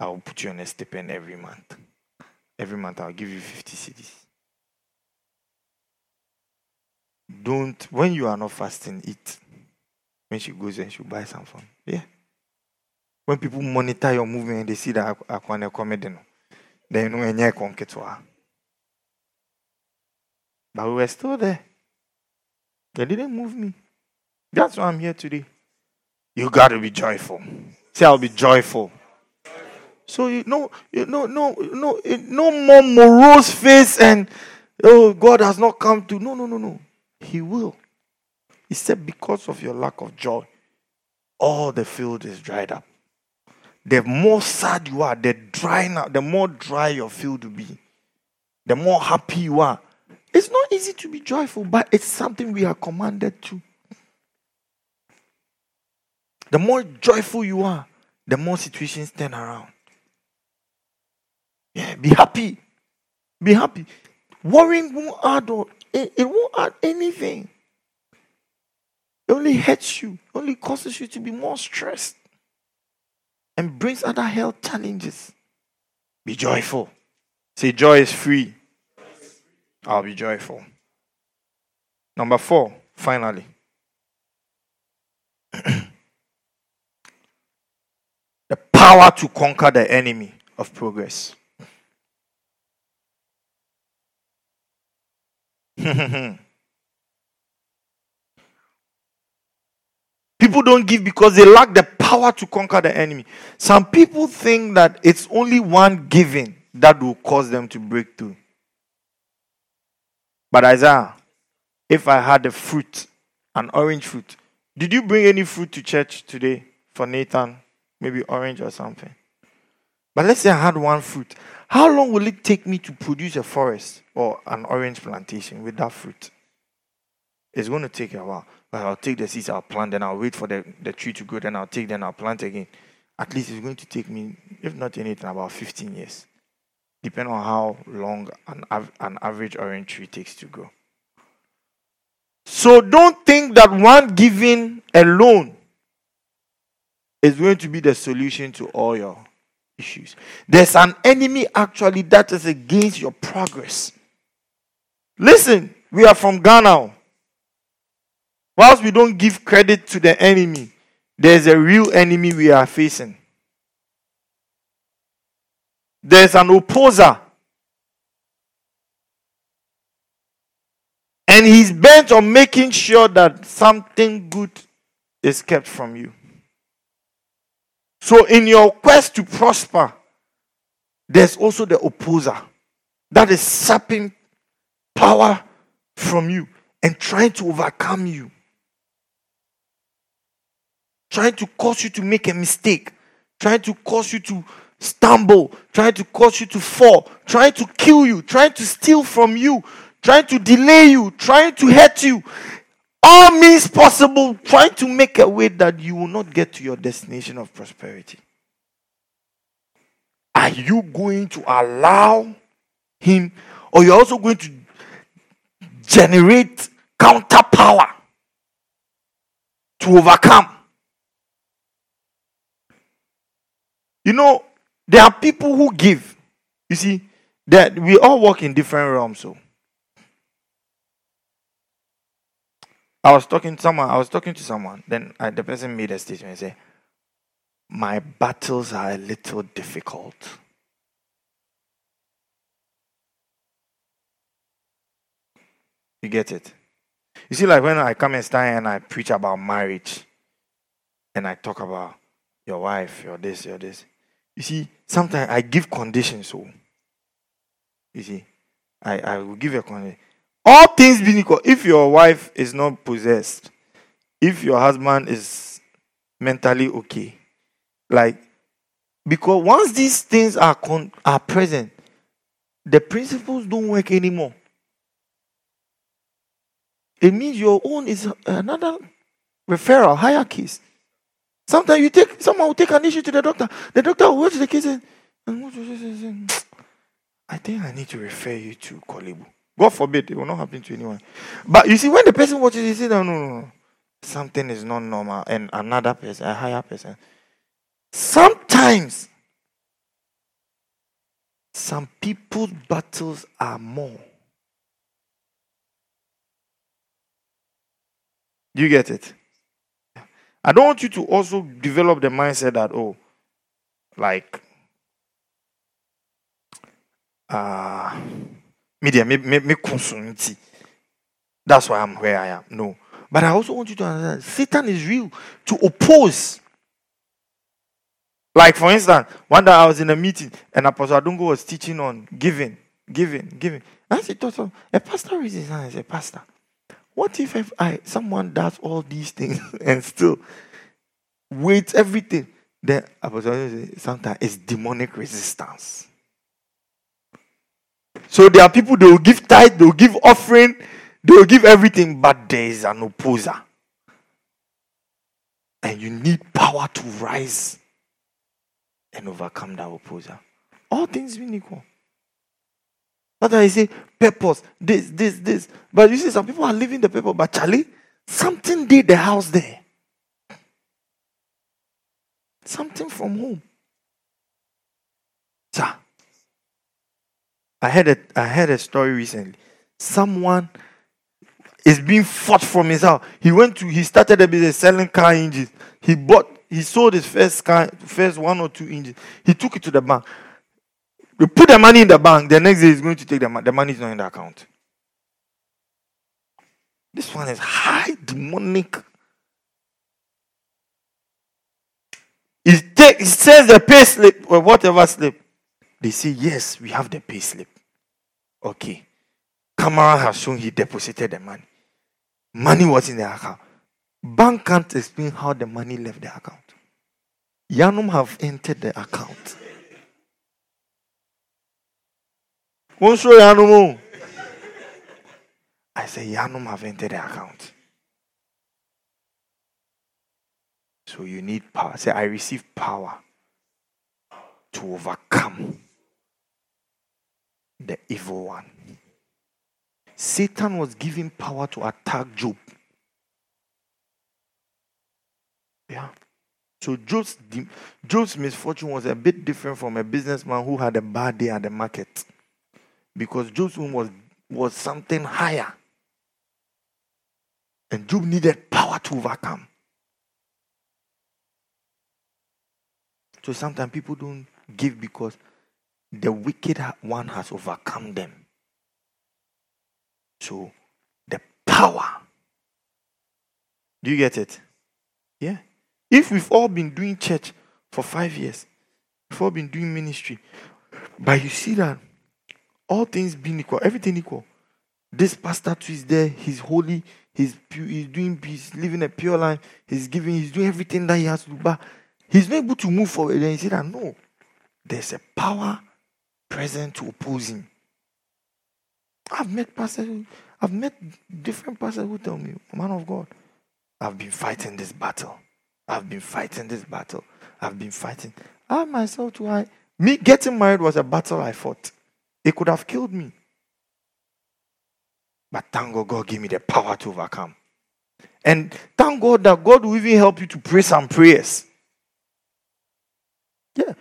I'll put you on a stipend every month. Every month, I'll give you 50 cedis. Don't, when you are not fasting, eat. When she goes and she'll buy some from. Yeah. When people monitor your movement and they see that I Akwane comedy, then you know, and yeah, But we were still there. They didn't move me. That's why I'm here today. You got to be joyful. Say, I'll be joyful. So you know, you know, no, no, no more morose face and oh, God has not come to. No, no, no, no. He will. He said, because of your lack of joy, all the field is dried up. The more sad you are, the dry now, the more dry your field will be. The more happy you are. It's not easy to be joyful, but it's something we are commanded to. The more joyful you are, the more situations turn around. Yeah, be happy. Be happy. Worrying won't add or it, it won't add anything. It only hurts you, only causes you to be more stressed and brings other health challenges. Be joyful. Say joy is free. I'll be joyful. Number four, finally. the power to conquer the enemy of progress. people don't give because they lack the power to conquer the enemy. Some people think that it's only one giving that will cause them to break through. But Isaiah, if I had a fruit, an orange fruit, did you bring any fruit to church today for Nathan? Maybe orange or something. But let's say I had one fruit. How long will it take me to produce a forest or an orange plantation with that fruit? It's going to take a while. But I'll take the seeds, I'll plant, then I'll wait for the, the tree to grow, then I'll take, then I'll plant again. At least it's going to take me, if not anything, about 15 years, depending on how long an, an average orange tree takes to grow. So don't think that one giving alone is going to be the solution to all your issues. There's an enemy actually that is against your progress. Listen, we are from Ghana. Whilst we don't give credit to the enemy, there's a real enemy we are facing. There's an opposer. And he's bent on making sure that something good is kept from you. So, in your quest to prosper, there's also the opposer that is sapping power from you and trying to overcome you, trying to cause you to make a mistake, trying to cause you to stumble, trying to cause you to fall, trying to kill you, trying to steal from you, trying to delay you, trying to hurt you. All means possible, trying to make a way that you will not get to your destination of prosperity. Are you going to allow him, or you're also going to generate counter power to overcome? You know, there are people who give. You see, that we all work in different realms. So I was talking to someone, I was talking to someone, then I, the person made a statement and said, My battles are a little difficult. You get it? You see, like when I come and stand and I preach about marriage and I talk about your wife, your this, your this. You see, sometimes I give conditions. So, you see, I, I will give a condition. All things being equal, if your wife is not possessed, if your husband is mentally okay, like, because once these things are con- are present, the principles don't work anymore. It means your own is another referral hierarchies. Sometimes you take someone will take an issue to the doctor. The doctor will watch the case and, hmm, I think I need to refer you to Korle-Bu. God forbid it will not happen to anyone. But you see, when the person watches, he says, no, no, no, something is not normal, and another person, a higher person. Sometimes some people's battles are more. You get it? I don't want you to also develop the mindset that, oh, like, uh, media, me, me, me That's why I'm where I am. No. But I also want you to understand Satan is real to oppose. Like, for instance, one day I was in a meeting and Apostle Adungo was teaching on giving, giving, giving. I said, a pastor raises his hand and Pastor, what if, if I someone does all these things and still waits everything? Then sometimes it's demonic resistance. So there are people they will give tithe, they will give offering, they will give everything, but there is an opposer. And you need power to rise and overcome that opposer. All things being equal. I say purpose, this, this, this. But you see, some people are living the purpose, but Charlie, something did the house there. Something from home. Sir, I had a I had a story recently. Someone is being fought from his house. He went to he started a business selling car engines. He bought he sold his first car, first one or two engines. He took it to the bank. You put the money in the bank, the next day he's going to take the money. The money is not in the account. This one is high demonic. It, take, it says the pay slip or whatever slip. They say, yes, we have the pay slip. Okay. Camera has shown he deposited the money. Money was in the account. Bank can't explain how the money left the account. Yanum have entered the account. I say Yanum have entered the account. So you need power. Say, I receive power to overcome the evil one. Satan was given power to attack Job. Yeah. So Job's, Job's misfortune was a bit different from a businessman who had a bad day at the market. Because Job's was, was something higher. And Job needed power to overcome. So sometimes people don't give because the wicked one has overcome them. So the power. Do you get it? Yeah. If we've all been doing church for five years, we've all been doing ministry, but you see that all things being equal, everything equal, This pastor too is there. He's holy. He's he's doing he's living a pure life. He's giving. He's doing everything that he has to do. But he's not able to move forward. And he said no, there's a power present to oppose him. I've met pastors. I've met different pastors who tell me, man of God, I've been fighting this battle. I've been fighting this battle. I've been fighting. I myself too. I me getting married was a battle I fought. It could have killed me. But thank God, God gave me the power to overcome. And thank God that God will even help you to pray some prayers. Yeah.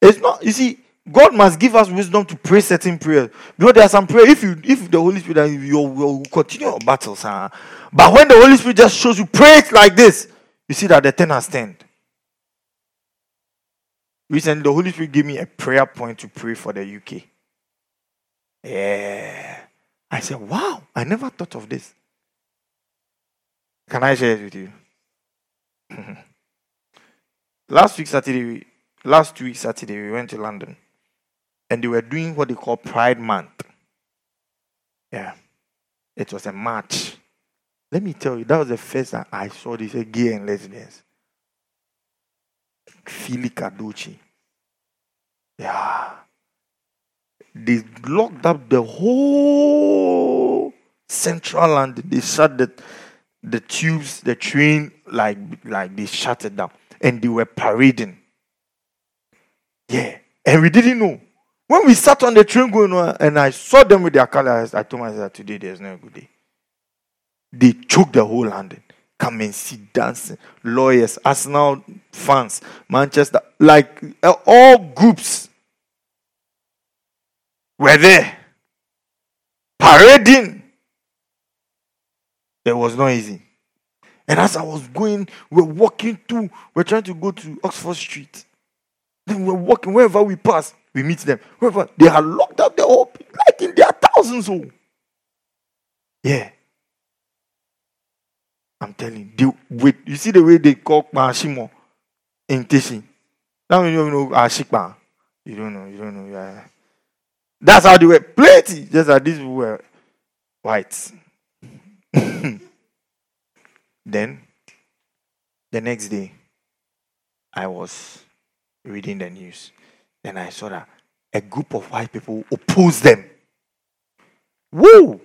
It's not, you see, God must give us wisdom to pray certain prayers. Because there are some prayers, if you if the Holy Spirit you will continue your battles, huh? but when the Holy Spirit just shows you pray it like this, you see that the ten has turned. Recently, the Holy Spirit gave me a prayer point to pray for the UK. Yeah. I said, wow, I never thought of this. Can I share it with you? last week, Saturday, last week, Saturday, we went to London and they were doing what they call Pride Month. Yeah. It was a march. Let me tell you, that was the first time I saw this gay and lesbians. Philly Carducci. Yeah they locked up the whole central land. They shut the the tubes, the train, like like they shut it down, and they were parading. Yeah, and we didn't know. When we sat on the train going on, and I saw them with their colors, I told myself, today there's no good day. They choked the whole London. Come and see dancing, lawyers, Arsenal fans, Manchester, like uh, all groups were there parading. It was not easy. And as I was going, we we're walking through, we we're trying to go to Oxford Street. Then we we're walking wherever we pass, we meet them. Wherever they are locked up they're people like in their thousands. Oh. Yeah. I'm telling you, wait, you see the way they call Mashimo in Tishi. Now you don't know Ashikpa. You don't know, you don't know. Yeah. That's how they were. Plenty. Just as these were whites. then, the next day, I was reading the news. Then I saw that a group of white people opposed them. Woo!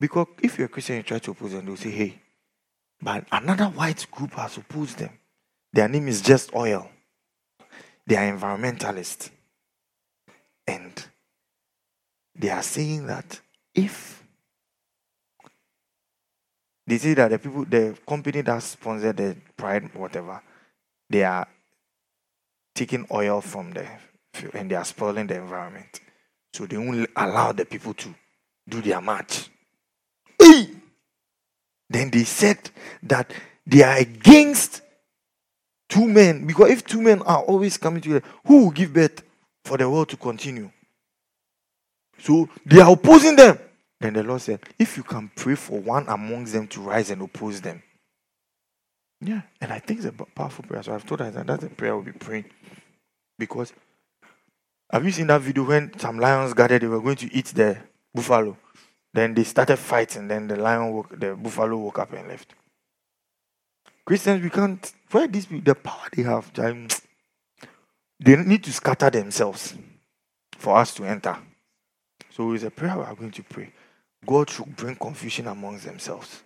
Because if you're a Christian, you try to oppose them, they'll say, hey, but another white group has opposed them. Their name is Just Oil. They are environmentalists. And they are saying that if they say that the people, the company that sponsored the Pride, whatever, they are taking oil from the and they are spoiling the environment. So they won't allow the people to do their march. Then they said that they are against two men because if two men are always coming together, who will give birth? For the world to continue. So they are opposing them. Then the Lord said, If you can pray for one amongst them to rise and oppose them. Yeah, and I think it's a powerful prayer. So I've told her that that's a prayer we'll be praying. Because have you seen that video when some lions gathered, they were going to eat the buffalo? Then they started fighting, then the lion woke, the buffalo woke up and left. Christians, we can't where these people the power they have, they need to scatter themselves for us to enter. So it's a prayer we are going to pray. God should bring confusion amongst themselves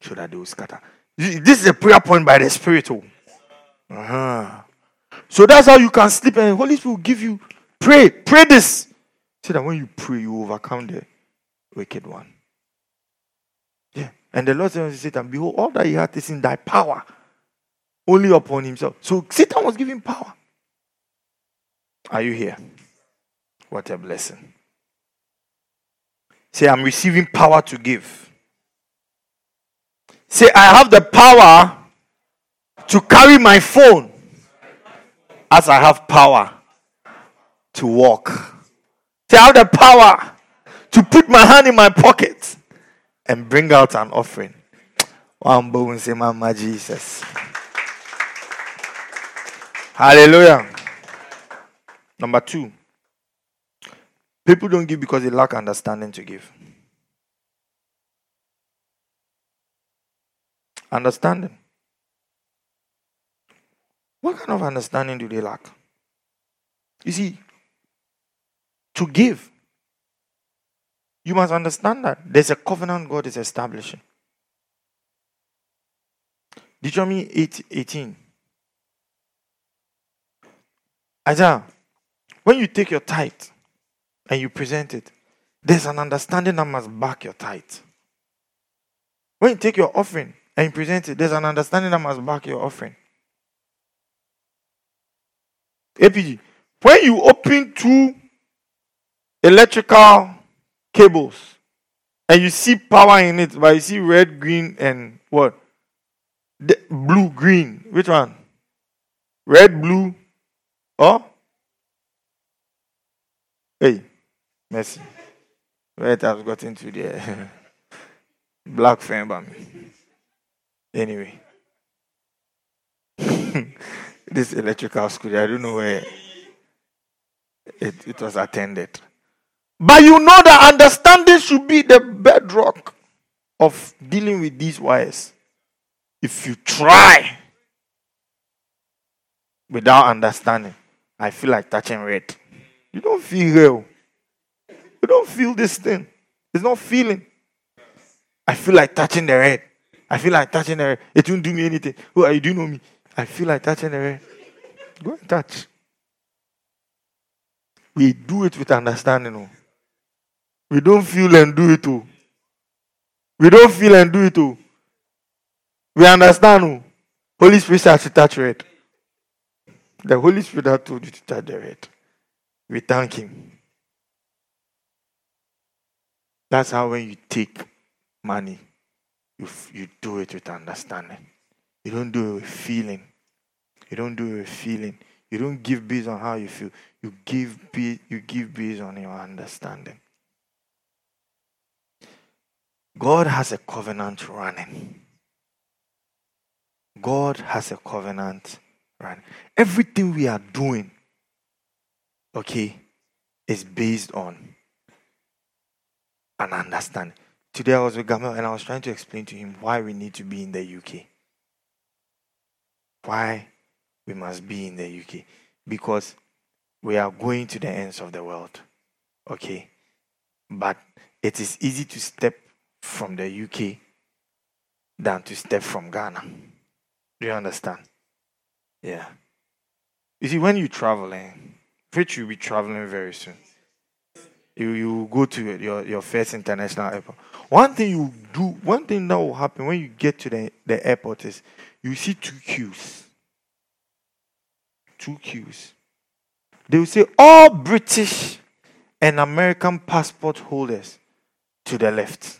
so that they will scatter. This is a prayer point by the Spirit. Oh. Uh-huh. So that's how you can sleep, and Holy Spirit will give you pray. Pray this. So that when you pray, you overcome the wicked one. Yeah. And the Lord said to Satan, Behold, all that he had is in thy power, only upon himself. So Satan was given power. Are you here? What a blessing. Say, I'm receiving power to give. Say, I have the power to carry my phone as I have power to walk. Say, I have the power to put my hand in my pocket and bring out an offering. One bone say, Mama Jesus. Hallelujah. Number two, People don't give because they lack understanding to give. Understanding. What kind of understanding do they lack? You see, to give, you must understand that there's a covenant God is establishing. Deuteronomy 8 18. Isaiah, when you take your tithe and you present it, there's an understanding that must back your tithe. When you take your offering and you present it, there's an understanding that must back your offering. APG, when you open two electrical cables and you see power in it, but you see red, green, and what? The blue, green. Which one? Red, blue, or? Hey, Messi. Right, I've got into the black fan by me. Anyway. this electrical school, I don't know where it, it was attended. But you know that understanding should be the bedrock of dealing with these wires. If you try without understanding, I feel like touching red. You don't feel real. You don't feel this thing. It's not feeling. I feel like touching the red. I feel like touching the red. It won't do me anything. Who are you? Do you know me? I feel like touching the red. Go and touch. We do it with understanding. Oh. We don't feel and do it. Oh. We don't feel and do it. Oh. We understand. Oh. Holy Spirit has to touch red. The Holy Spirit has told you to touch the red. We thank Him. That's how when you take money, you, you do it with understanding. You don't do it with feeling. You don't do it with feeling. You don't give based on how you feel. You give you give based on your understanding. God has a covenant running. God has a covenant running. Everything we are doing, okay, is based on an understanding. Today I was with Gamal and I was trying to explain to him why we need to be in the UK. Why we must be in the UK. Because we are going to the ends of the world. Okay? But it is easy to step from the UK than to step from Ghana. Do you understand? Yeah. You see, when you travel, eh, which you'll be traveling very soon, you, you go to your, your first international airport. One thing you do, one thing that will happen when you get to the, the airport is you see two queues. Two queues. They will say all British and American passport holders to the left.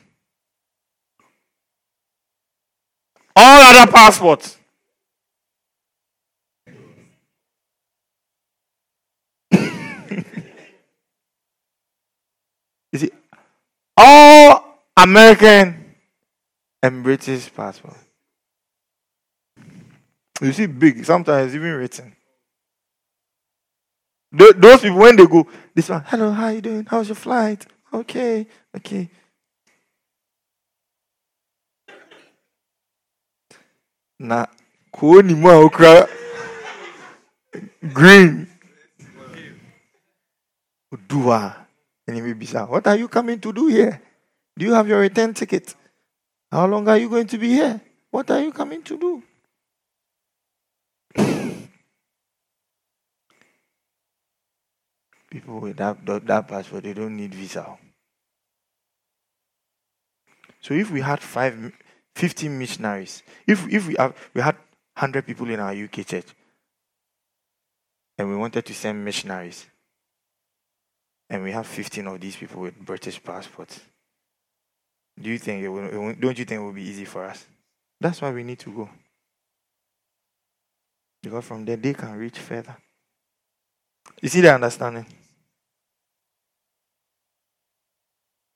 All other passports. you see, all American and British passport. You see, big, sometimes even written. Those people, when they go, this one, hello, how you doing? How's your flight? Okay, okay. Na kuoni mwa okra green. Udua. And he may be What are you coming to do here? Do you have your return ticket? How long are you going to be here? What are you coming to do? People with that, that passport, they don't need visa. So if we had five, 50 missionaries, if, if we, have, we had 100 people in our UK church, and we wanted to send missionaries, and we have 15 of these people with British passports, do you think it will, don't you think it will be easy for us? That's why we need to go. Because from there they can reach further. You see the understanding?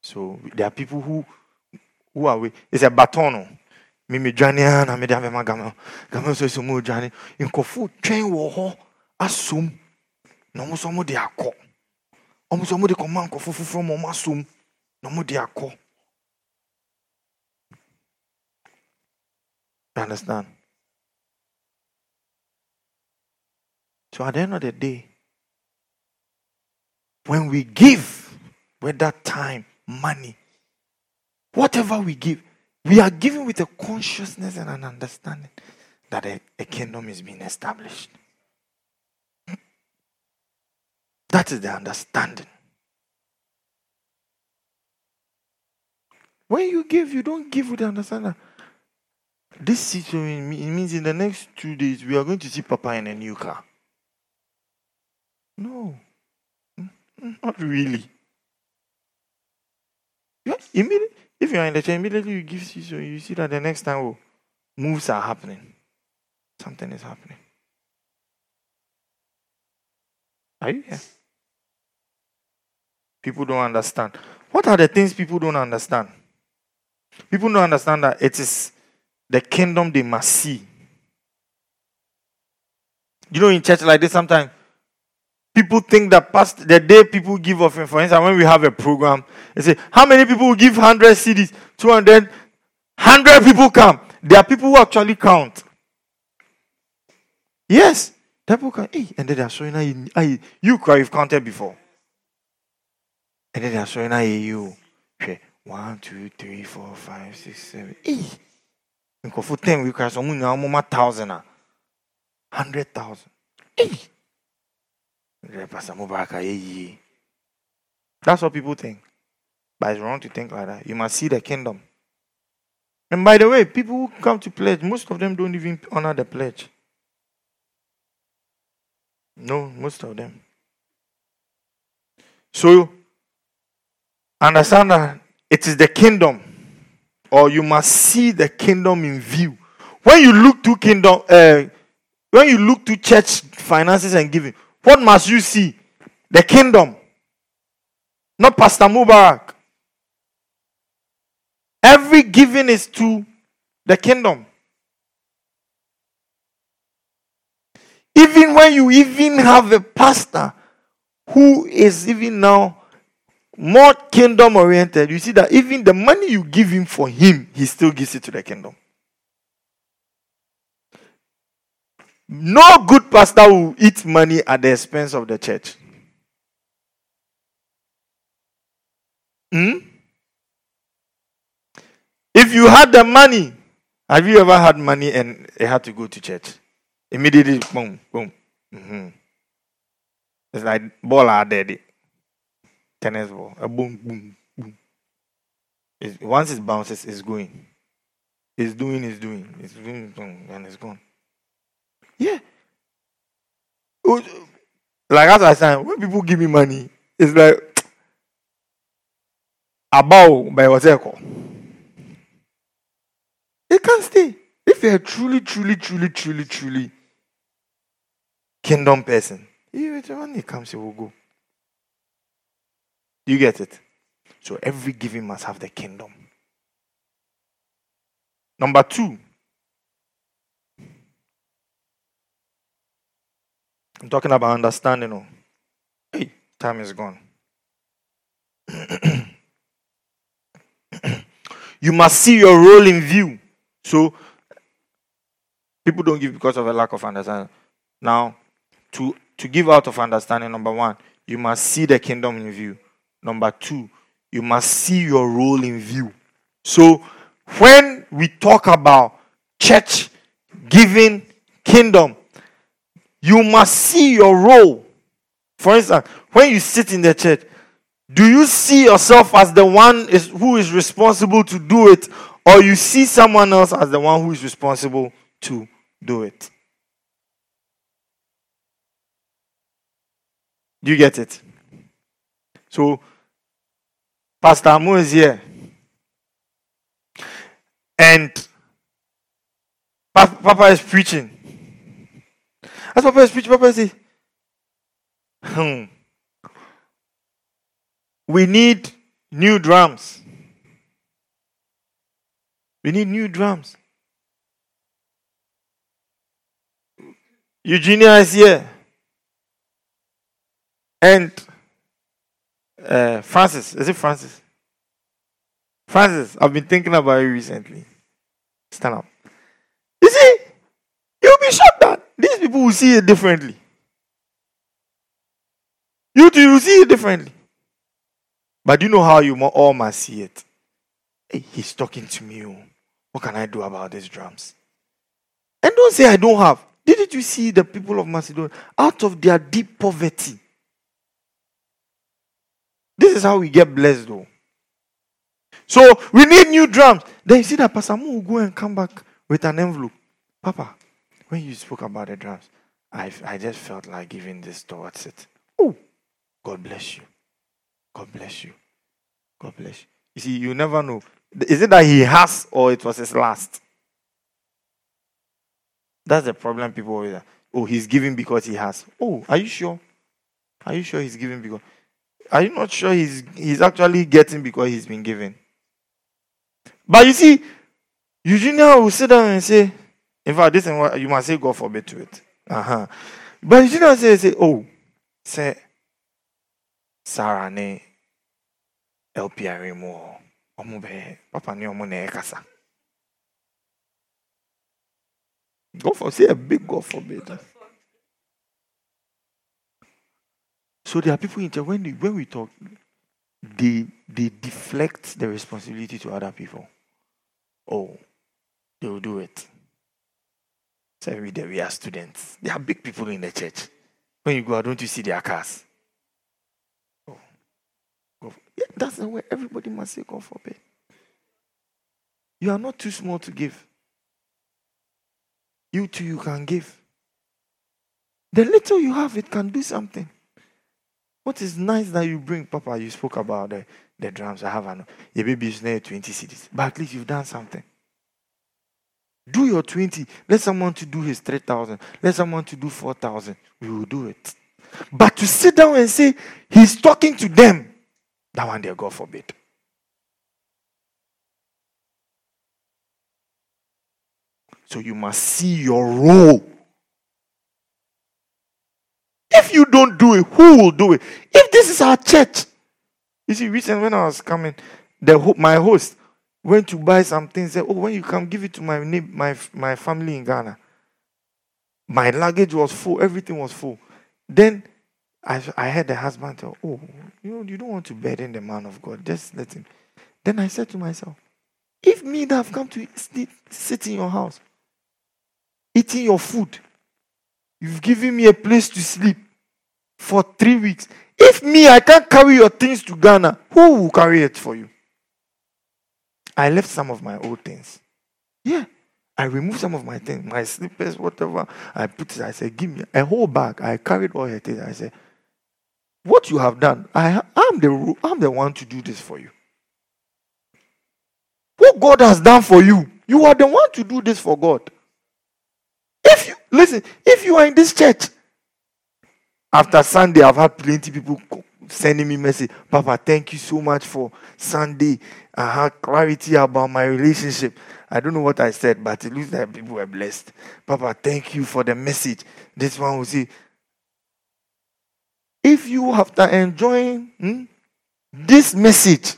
So there are people who who are we? It's a baton. Me me dwane na me de abema gama. Gama so so mo dwane. Nkofo twen wo ho asom. Na mo so mo de akọ. ɔmo sɛ ɔmo de kɔma nkɔfo foforɔ ma ɔmo asom na ɔmo akɔ understand so at the end of the day when we give whether time money whatever we give we are giving with a consciousness and an understanding that a, a kingdom is being established that is the understanding. When you give, you don't give with the understanding. This situation it means in the next two days we are going to see Papa in a new car. No, mm, mm, not really. Yeah, immediately, if you are in the chair, immediately you give so you see that the next time oh, moves are happening. Something is happening. Are you here? People don't understand. What are the things people don't understand? People don't understand that it is the kingdom they must see. You know, in church like this, sometimes people think that past the day people give offering, for instance, when we have a program, they say, How many people will give 100 cedis, 200, 100 people come. There are people who actually count. Yes, people can, hey, and then they are showing, hey, you cry, you've counted before. And then they are showing you. okay, One, two, three, four, five, six, seven, eight. Sɛ ɔmo nyinaa ɔmo ma thousand a hundred thousand. ɛdɛ pastor mubarak ayɛ that's what people think. But it's wrong to think like that. You must see the kingdom. And by the way people who come to pledge most of them don't even honor the pledge. No most of them. So understand that it is the kingdom or you must see the kingdom in view. When you look to kingdom, uh, when you look to church finances and giving, what must you see? The kingdom, not Pastor Mubarak. Every giving is to the kingdom. Even when you even have a pastor who is even now more kingdom oriented, you see that even the money you give him for him, he still gives it to the kingdom. No good pastor will eat money at the expense of the church. Hmm? If you had the money, have you ever had money and it had to go to church? Immediately, boom, boom. Mm-hmm. It's like ball are dead tennis ball. A boom, boom, boom. Once it bounces, it's going. It's doing, it's doing, it's doing, and it's gone. Yeah. Oh, like as I said, when people give me money, it's like a about by whatever. It can't stay. If you're truly, truly, truly, truly, truly kingdom person, you when it comes, you will go. You get it? So every giving must have the kingdom. Number two, I'm talking about understanding. Oh. Hey, time is gone. you must see your role in view. So, people don't give because of a lack of understanding. Now, to, to give out of understanding, number one, you must see the kingdom in view. Number two, you must see your role in view. So, when we talk about church, giving, kingdom, you must see your role. For instance, when you sit in the church, do you see yourself as the one is, who is responsible to do it, or you see someone else as the one who is responsible to do it? Do you get it? So, Pastor Amu is here. And Papa is preaching. As Papa is preaching, Papa says, hmm, we need new drums. We need new drums. Eugenia is here. And uh, Francis. Is it Francis? Francis, I've been thinking about you recently. Stand up. You see, you'll be shocked that these people will see it differently. You too, you see it differently. But you know how you all must see it. Hey, he's talking to me. Oh. What can I do about these drums? And don't say I don't have. Didn't you see the people of Macedonia out of their deep poverty? This is how we get blessed, though. So we need new drums. Then you see that Pastor Mo will go and come back with an envelope. Papa, when you spoke about the drums, I, I just felt like giving this towards it. Oh, God bless you. God bless you. God bless you. You see, you never know. Is it that he has or it was his last? That's the problem people always Oh, he's giving because he has. Oh, are you sure? Are you sure he's giving because are you not sure he's he's actually getting because he's been given? But you see, Eugenia will sit down and say, in fact, this is you must say God forbid to it. Uh-huh. But Eugenia will say, say, oh, say Sarah ne LPR mo. Omo be papa ni omo na ekasa. God for say a big God forbid. So there are people in when we, when we talk, they they deflect the responsibility to other people. Oh, they will do it. So every day we are students. There are big people in the church. When you go out, don't you see their cars? Oh, yeah, that's the way everybody must say, God forbid. You are not too small to give. You too, you can give. The little you have, it can do something. What is nice that you bring, Papa? You spoke about the, the drums. I have an your baby is near 20 cedis, but at least you've done something. Do your 20. Let someone to do his 3,000. Let someone to do 4,000. We will do it. But to sit down and say he's talking to them, that one there, God forbid. So you must see your role if you don't do it, who will do it? If this is our church. You see, recently when I was coming, the my host went to buy something. Said, "Oh, when you come, give it to my my my family in Ghana." My luggage was full. Everything was full. Then I I heard the husband tell, "Oh, you you don't want to burden the man of God. Just let him." Then I said to myself, "If me that have come to sit, sit in your house, eating your food, you've given me a place to sleep, for three weeks. If me, I can't carry your things to Ghana, who will carry it for you? I left some of my old things. Yeah. I removed some of my things, my slippers, whatever. I put it, I said, give me a whole bag. I carried all her things. I said, what you have done, I, I'm, the, I'm the one to do this for you. What God has done for you, you are the one to do this for God. If you, listen, if you are in this church after Sunday, I've had plenty people sending me message. Papa, thank you so much for Sunday. I had clarity about my relationship. I don't know what I said, but it looks like people were blessed. Papa, thank you for the message. This one will say, if you after enjoying hmm, this message,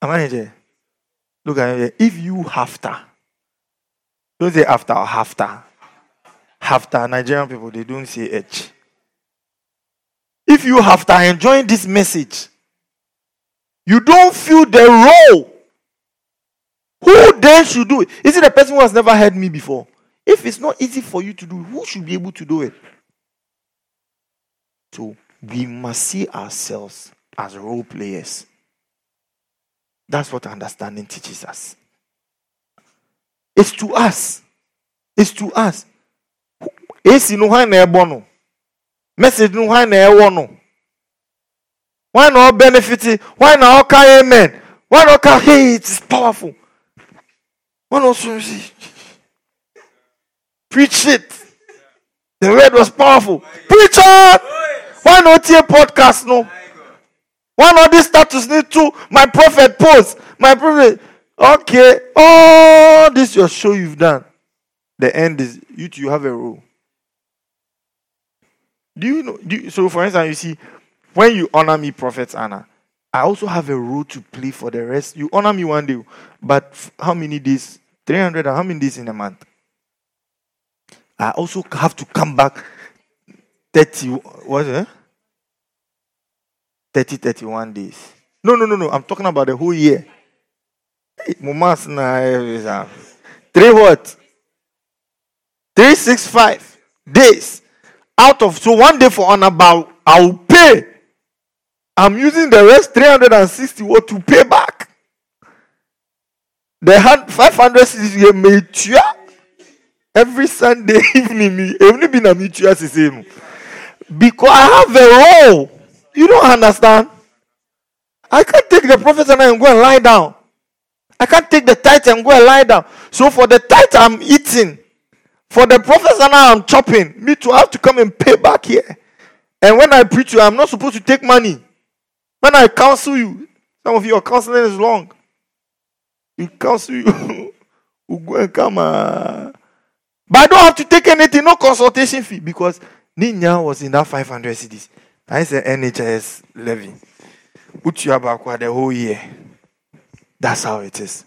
am I there? Look at me. If you after, don't say after or after. After Nigerian people, they don't say H. If you, after enjoying this message, you don't feel the role, who then should do it? Is it the person who has never heard me before? If it's not easy for you to do, who should be able to do it? So we must see ourselves as role players. That's what understanding teaches us. It's to us. It's to us. Esi no hwan na ɛbɔ no? Message no hwan na ɛwɔ no? Hwan na ɔbenefit? Hwan na ɔka amen? Hwan na ɔka hey it is powerful. Hwan na ɔsoro si? Preach it. The word was powerful. Preach it. Hwan na ɔtie podcast no? Hwan na ɔde status ne to my prophet post? My prophet. Okay. All this your show you've done. The end is you two you have a role Do you know? Do you, so, for instance, you see, when you honor me, Prophet Anna, I also have a role to play for the rest. You honor me one day, but how many days? 300 how many days in a month? I also have to come back 30, what it? 30, 31 days. No, no, no, no. I'm talking about the whole year. Eh, eh, three what? 365 days. Out of, so one day for honor, but I'll pay. I'm using the rest 360 what to pay back. The 500 made every Sunday evening. Me, eh, only been a mutual same. Because I have a role. You don't understand? I can't take the prophet and I go and lie down. I can't take the tithe and go and lie down. So for the tithe I'm eating, for the prophet and I am chopping, me to have to come and pay back here. And when I preach you, I'm not supposed to take money. When I counsel you, some of your counseling is long. You counsel you, will go and come. Uh, but I don't have to take anything, no consultation fee, because Ninya was in that 500 cedis. I said NHS levy. Put you back the whole year. That's how it is.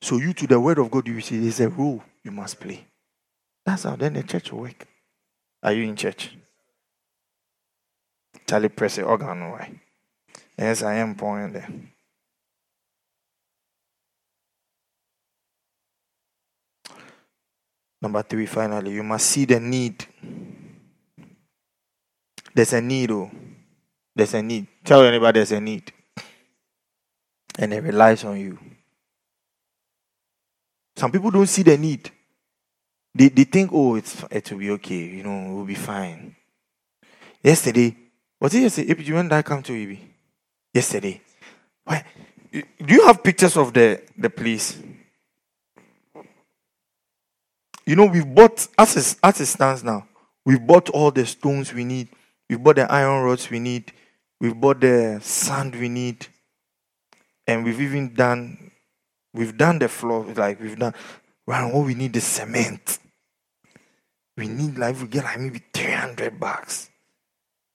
So you to the word of God, you see, there's a role you must play. That's how then the church will work. Are you in church? Charlie press the organ why? Yes, I am pointing there. Number three, finally, you must see the need. There's a need, oh. There's a need. Tell anybody there's a need. And it relies on you. Some people don't see the need. They, they think, oh, it's it will be okay, you know, it will be fine. Yesterday, was it yesterday? If you did I come to EB? Yesterday. Why? Do you have pictures of the, the place? You know, we've bought, as it, as it stands now, we've bought all the stones we need. We've bought the iron rods we need. We've bought the sand we need. And we've even done, we've done the floor, like we've done, well, what we need is cement. We need, like, we get like maybe 300 bucks.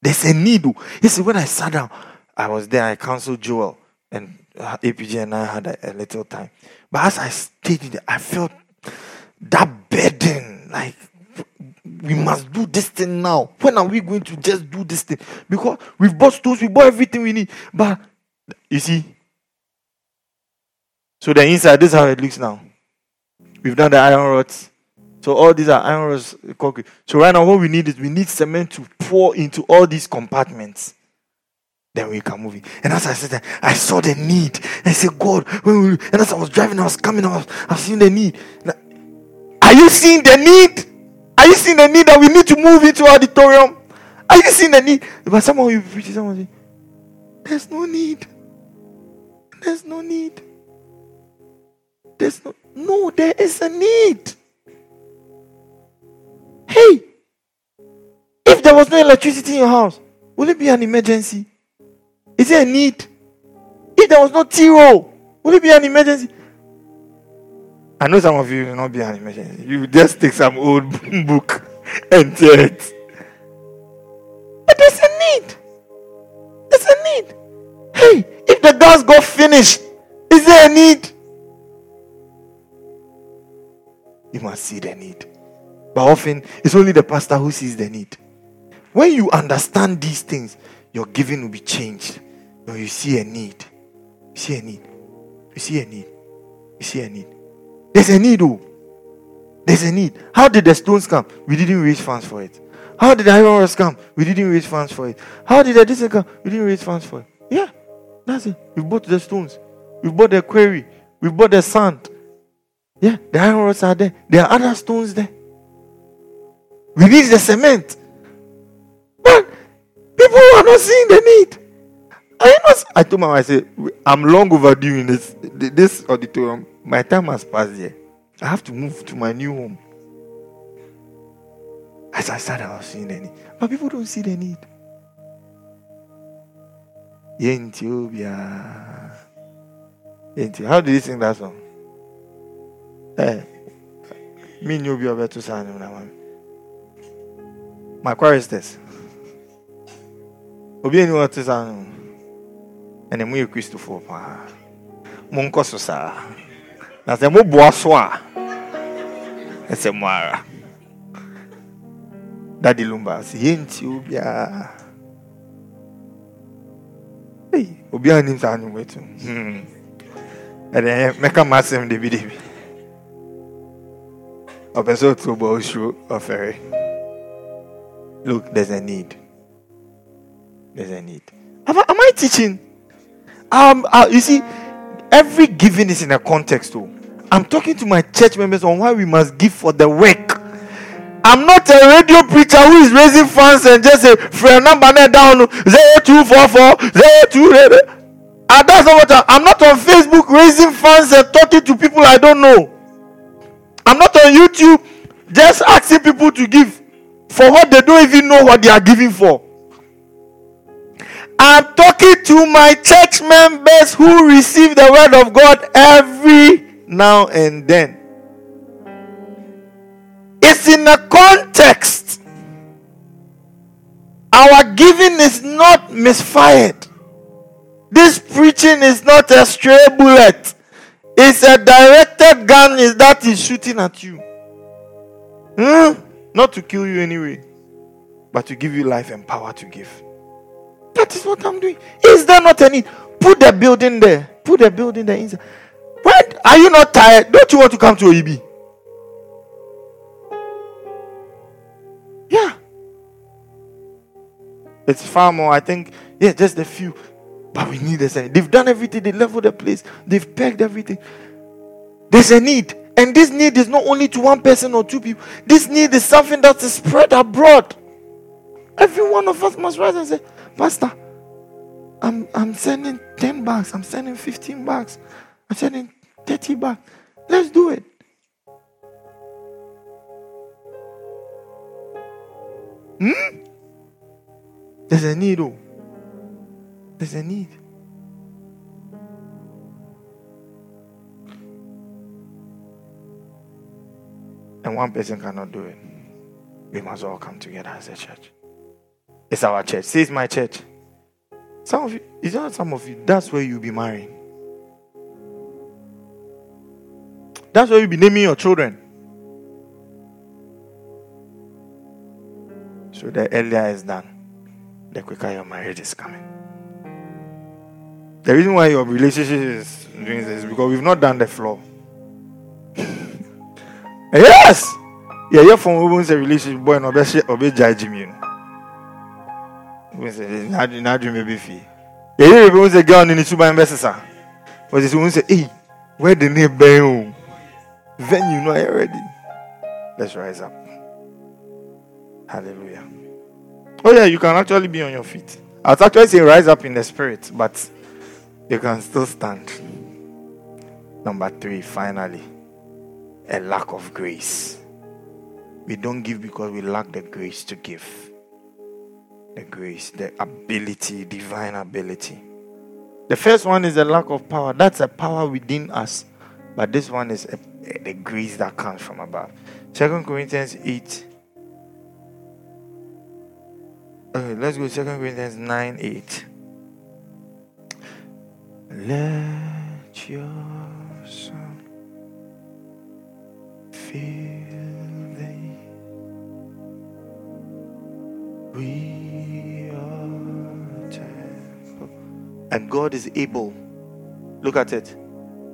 There's a need. You see, when I sat down, I was there, I counseled Joel, and uh, APG and I had a, a little time. But as I stayed there, I felt that burden, like, we must do this thing now. When are we going to just do this thing? Because we've bought stools, we bought everything we need. But you see, so the inside, this is how it looks now. We've done the iron rods. So all these are iron concrete. So right now, what we need is we need cement to pour into all these compartments. Then we can move it. And as I said, I saw the need. I said, God, when we, and as I was driving, I was coming, I was, I was seeing the need. Now, are you seeing the need? Are you seeing the need that we need to move into auditorium? Are you seeing the need? But someone will preach, someone There's no need. There's no need. There's no no, there is a need. Hey, if there was no electricity in your house, will it be an emergency? Is it a need? If there was no T roll, will it be an emergency? I know some of you will not be an emergency. You just take some old book and tear it. But there's a need. There's a need. Hey, if the gas got finished, is there a need? You must see the need. But often, it's only the pastor who sees the need. When you understand these things, your giving will be changed. When you see a need, you see a need. You see a need. You see a need. There's a need, oh. There's a need. How did the stones come? We didn't raise funds for it. How did the iron rods come? We didn't raise funds for it. How did the this come? We didn't raise funds for it. Yeah, that's it. We bought the stones. We bought the quarry. We bought the sand. Yeah, the iron rods are there. There are other stones there. We need the cement. But people are not seeing the need. I not. I told my wife, I said, I'm long overdue in this this auditorium. My time has passed here. I have to move to my new home. As I started, I was seeing the need. But people don't see the need. Yentobia. Yentio. How do you sing that song? Eh. Me knew you better sign My choir is this. obi ani wɔte saa no ɛnɛ moyɛ kristofoɔ paa monkɔ so saa na sɛ moboa so a ɛsɛ mo ara. Dade lumba sɛ yɛnti obiara Ei, obiara nim saa nnwom atu ɛdeɛ mɛka m'asɛm debi debi. Ɔpɛ sɛ ɔto bɔ ɔfɛre look there's a need. There's a need. Am I, am I teaching? Um uh, you see every giving is in a context though. I'm talking to my church members on why we must give for the work. I'm not a radio preacher who is raising funds and just say friend number down zero two four four zero two. And that's not what I, I'm not on Facebook raising funds and talking to people I don't know. I'm not on YouTube just asking people to give for what they don't even know what they are giving for. I'm talking to my church members who receive the word of God every now and then. It's in a context. Our giving is not misfired. This preaching is not a stray bullet. It's a directed gun is that is shooting at you. Hmm? Not to kill you anyway, but to give you life and power to give. That is what I'm doing. Is there not any? Put the building there. Put the building there inside. When are you not tired? Don't you want to come to OEB? Yeah. It's far more. I think, yeah, just a few. But we need a second. They've done everything, they leveled the place, they've packed everything. There's a need. And this need is not only to one person or two people. This need is something that is spread abroad. Every one of us must rise and say, Pastor, I'm I'm sending 10 bucks, I'm sending 15 bucks, I'm sending 30 bucks. Let's do it. Hmm? There's a need, oh. There's a need. And one person cannot do it. We must all come together as a church. It's our church. See, it's my church. Some of you, it's not some of you, that's where you'll be marrying. That's where you'll be naming your children. So the earlier is done, the quicker your marriage is coming. The reason why your relationship is doing this is because we've not done the floor. Yes! Yeah, you're from women's relationship boy, no be obe judge me. We say, na dream baby fee. Yeah, you say girl in the suban besesa. But this one say, hey, where the name bang? Oh? Venue, no, I ready. Let's rise up. Hallelujah. Oh, yeah, you can actually be on your feet. I was actually saying rise up in the spirit, but you can still stand. Number three, finally, a lack of grace. We don't give because we lack the grace to give. The grace, the ability, divine ability. The first one is a lack of power. That's a power within us. But this one is a, a, the grace that comes from above. Second Corinthians 8 Okay, let's go Second Corinthians 9 8. Let your And God is able. Look at it.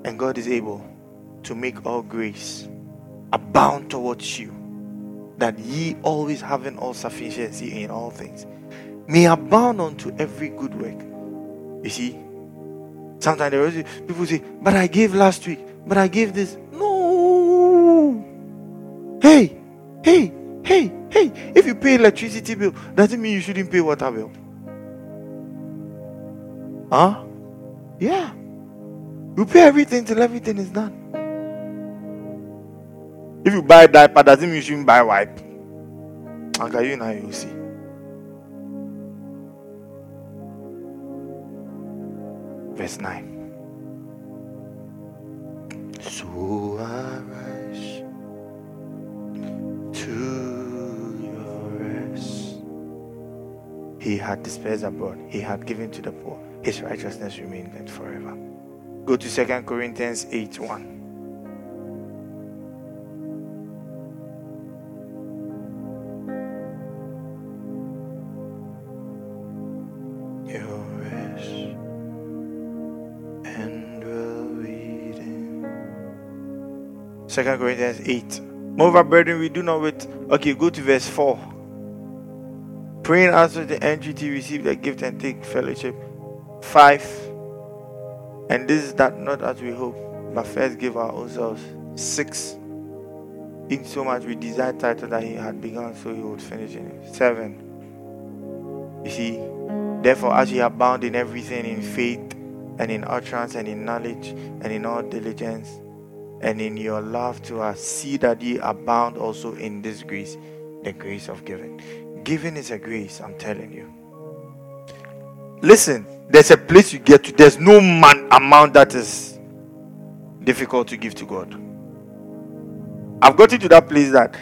And God is able to make all grace abound towards you that ye always having all sufficiency in all things may abound unto every good work. You see, sometimes people say, But I gave last week, but I gave this. No. Hey, hey, hey, hey. If you pay electricity bill, doesn't mean you shouldn't pay water bill. Huh? Yeah. You pay everything till everything is done. If you buy diaper, doesn't mean you shouldn't buy wipe. Okay, you now you see. Verse 9. He had dispersed abroad, he had given to the poor. His righteousness remained forever. Go to 2 Corinthians 8 1. Second Corinthians 8. Moreover, brethren, we do not wait. Okay, go to verse 4. Praying also the NGT receive the gift and take fellowship. 5. And this is that not as we hope, but first give our own selves. 6. In so much we desire title that he had begun, so he would finish in it. 7. You see, therefore, as ye abound in everything, in faith, and in utterance, and in knowledge, and in all diligence, and in your love to us, see that ye abound also in this grace, the grace of giving. Giving is a grace, I'm telling you. Listen, there's a place you get to, there's no man amount that is difficult to give to God. I've gotten to that place that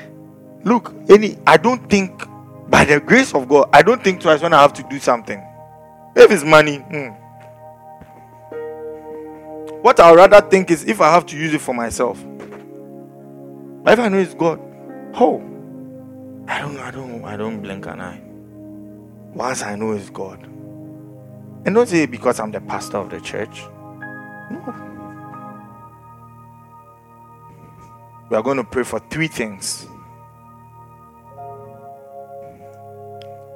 look, any I don't think by the grace of God, I don't think twice when I have to do something. If it's money, hmm, what I'd rather think is if I have to use it for myself. But if I know it's God, oh, I don't, I don't, I don't blink an eye. Once I know it's God, and don't say because I'm the pastor of the church. No. We are going to pray for three things: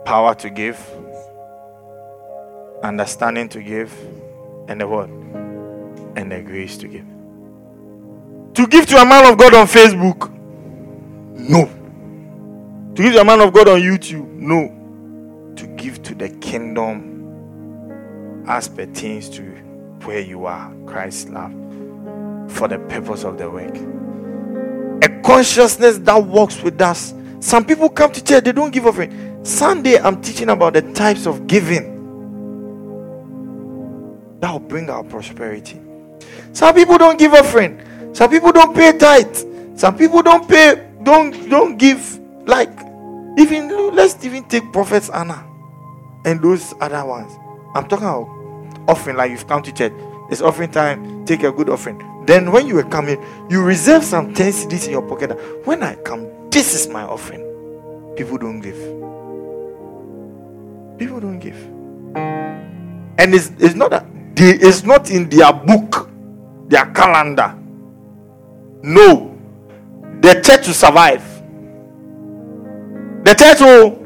power to give, understanding to give, and the word and the grace to give. To give to a man of God on Facebook? No. To give a man of God on YouTube? No. To give to the kingdom as pertains to where you are, Christ's love, for the purpose of the work. A consciousness that works with us. Some people come to church, they don't give offering. Sunday, I'm teaching about the types of giving that will bring our prosperity. Some people don't give offering. Some people don't pay tithe. Some people don't pay, don't don't give like even let's even take prophets Anna and those other ones. I'm talking about offering like you've come to church. It's offering time. Take a good offering. Then when you were coming, you reserve some 10 cedis in your pocket. When I come, this is my offering. People don't give. People don't give. And it's, it's not that they, it's not in their book their calendar. No. The church will survive. The church will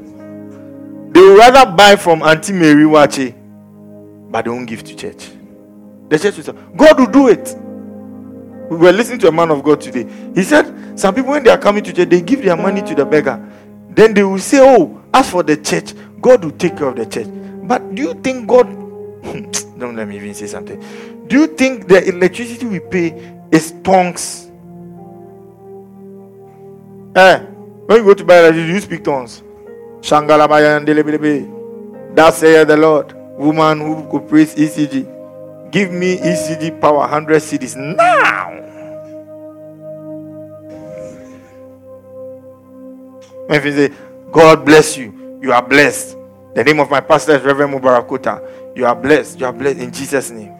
they will rather buy from Auntie Mary Wache, but they won't give to church. The church will survive. God will do it. We were listening to a man of God today. He said some people when they are coming to church, they give their money to the beggar. Then they will say, Oh, as for the church, God will take care of the church. But do you think God don't let me even say something? Do you think the electricity we pay is tongues? Eh, when you go to buy electricity, you speak tongues. Shangalabaya and That saith the Lord. Woman who could praise ECG. Give me ECG power 100 cedis now. When you say, God bless you, you are blessed. The name of my pastor is Reverend Mubarakota. You are blessed. You are blessed in Jesus' name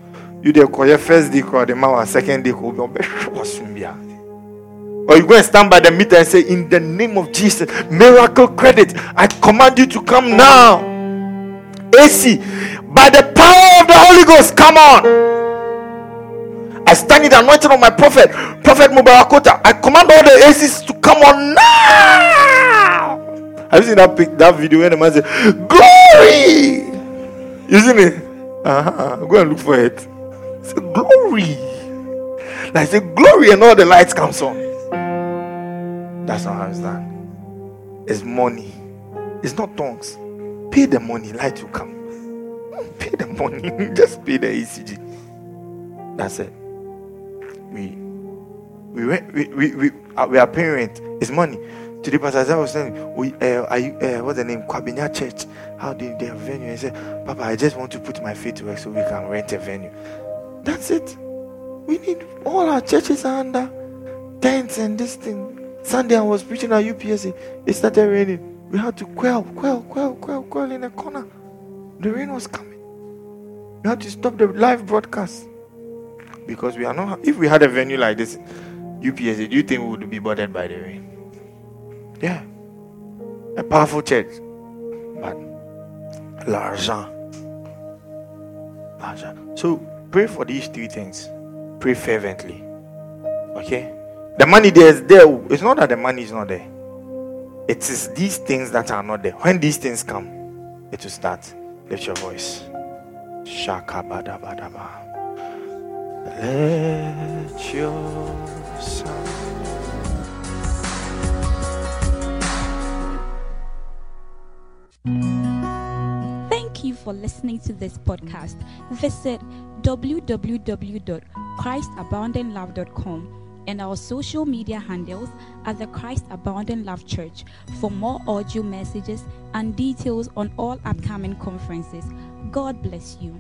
you your first day the second day or you go and stand by the meter and say in the name of jesus miracle credit i command you to come now. Ac by the power of the holy ghost come on. I stand in the anointing of my prophet prophet mubarakota i command all the acs to come on now. Have you seen that pic, that video when the man say glory! See me? Uh-huh. go and look for it. A glory. Like the glory and all the lights comes on. That's not how it's done. It's money. It's not tongues. Pay the money, light will come. Pay the money. Just pay the ECG. That's it. We we we we we, uh, we are paying rent. It's money. Today, Pastor I was saying, we, uh, are you, uh, what's the name? Kwabinya Church. How did they have venue? He said, Papa, I just want to put my feet to work so we can rent a venue. That's it. We need all our churches are under tents and this thing. Sunday I was preaching at UPSC. It started raining. We had to quell, quell, quell, quell, quell in a corner. The rain was coming. We had to stop the live broadcast because we are not. If we had a venue like this, UPS, do you think we would be bothered by the rain? Yeah, a powerful church, but l'argent, l'argent. So pray for these three things. Pray fervently. Okay, the money there is there. It's not that the money is not there. It is these things that are not there. When these things come, it will start. Lift your voice. Shaka bada bada ba. Let your sound. Thank you for listening to this podcast. Visit www.christaboundinglove.com and our social media handles at the Christ Abounding Love Church for more audio messages and details on all upcoming conferences. God bless you.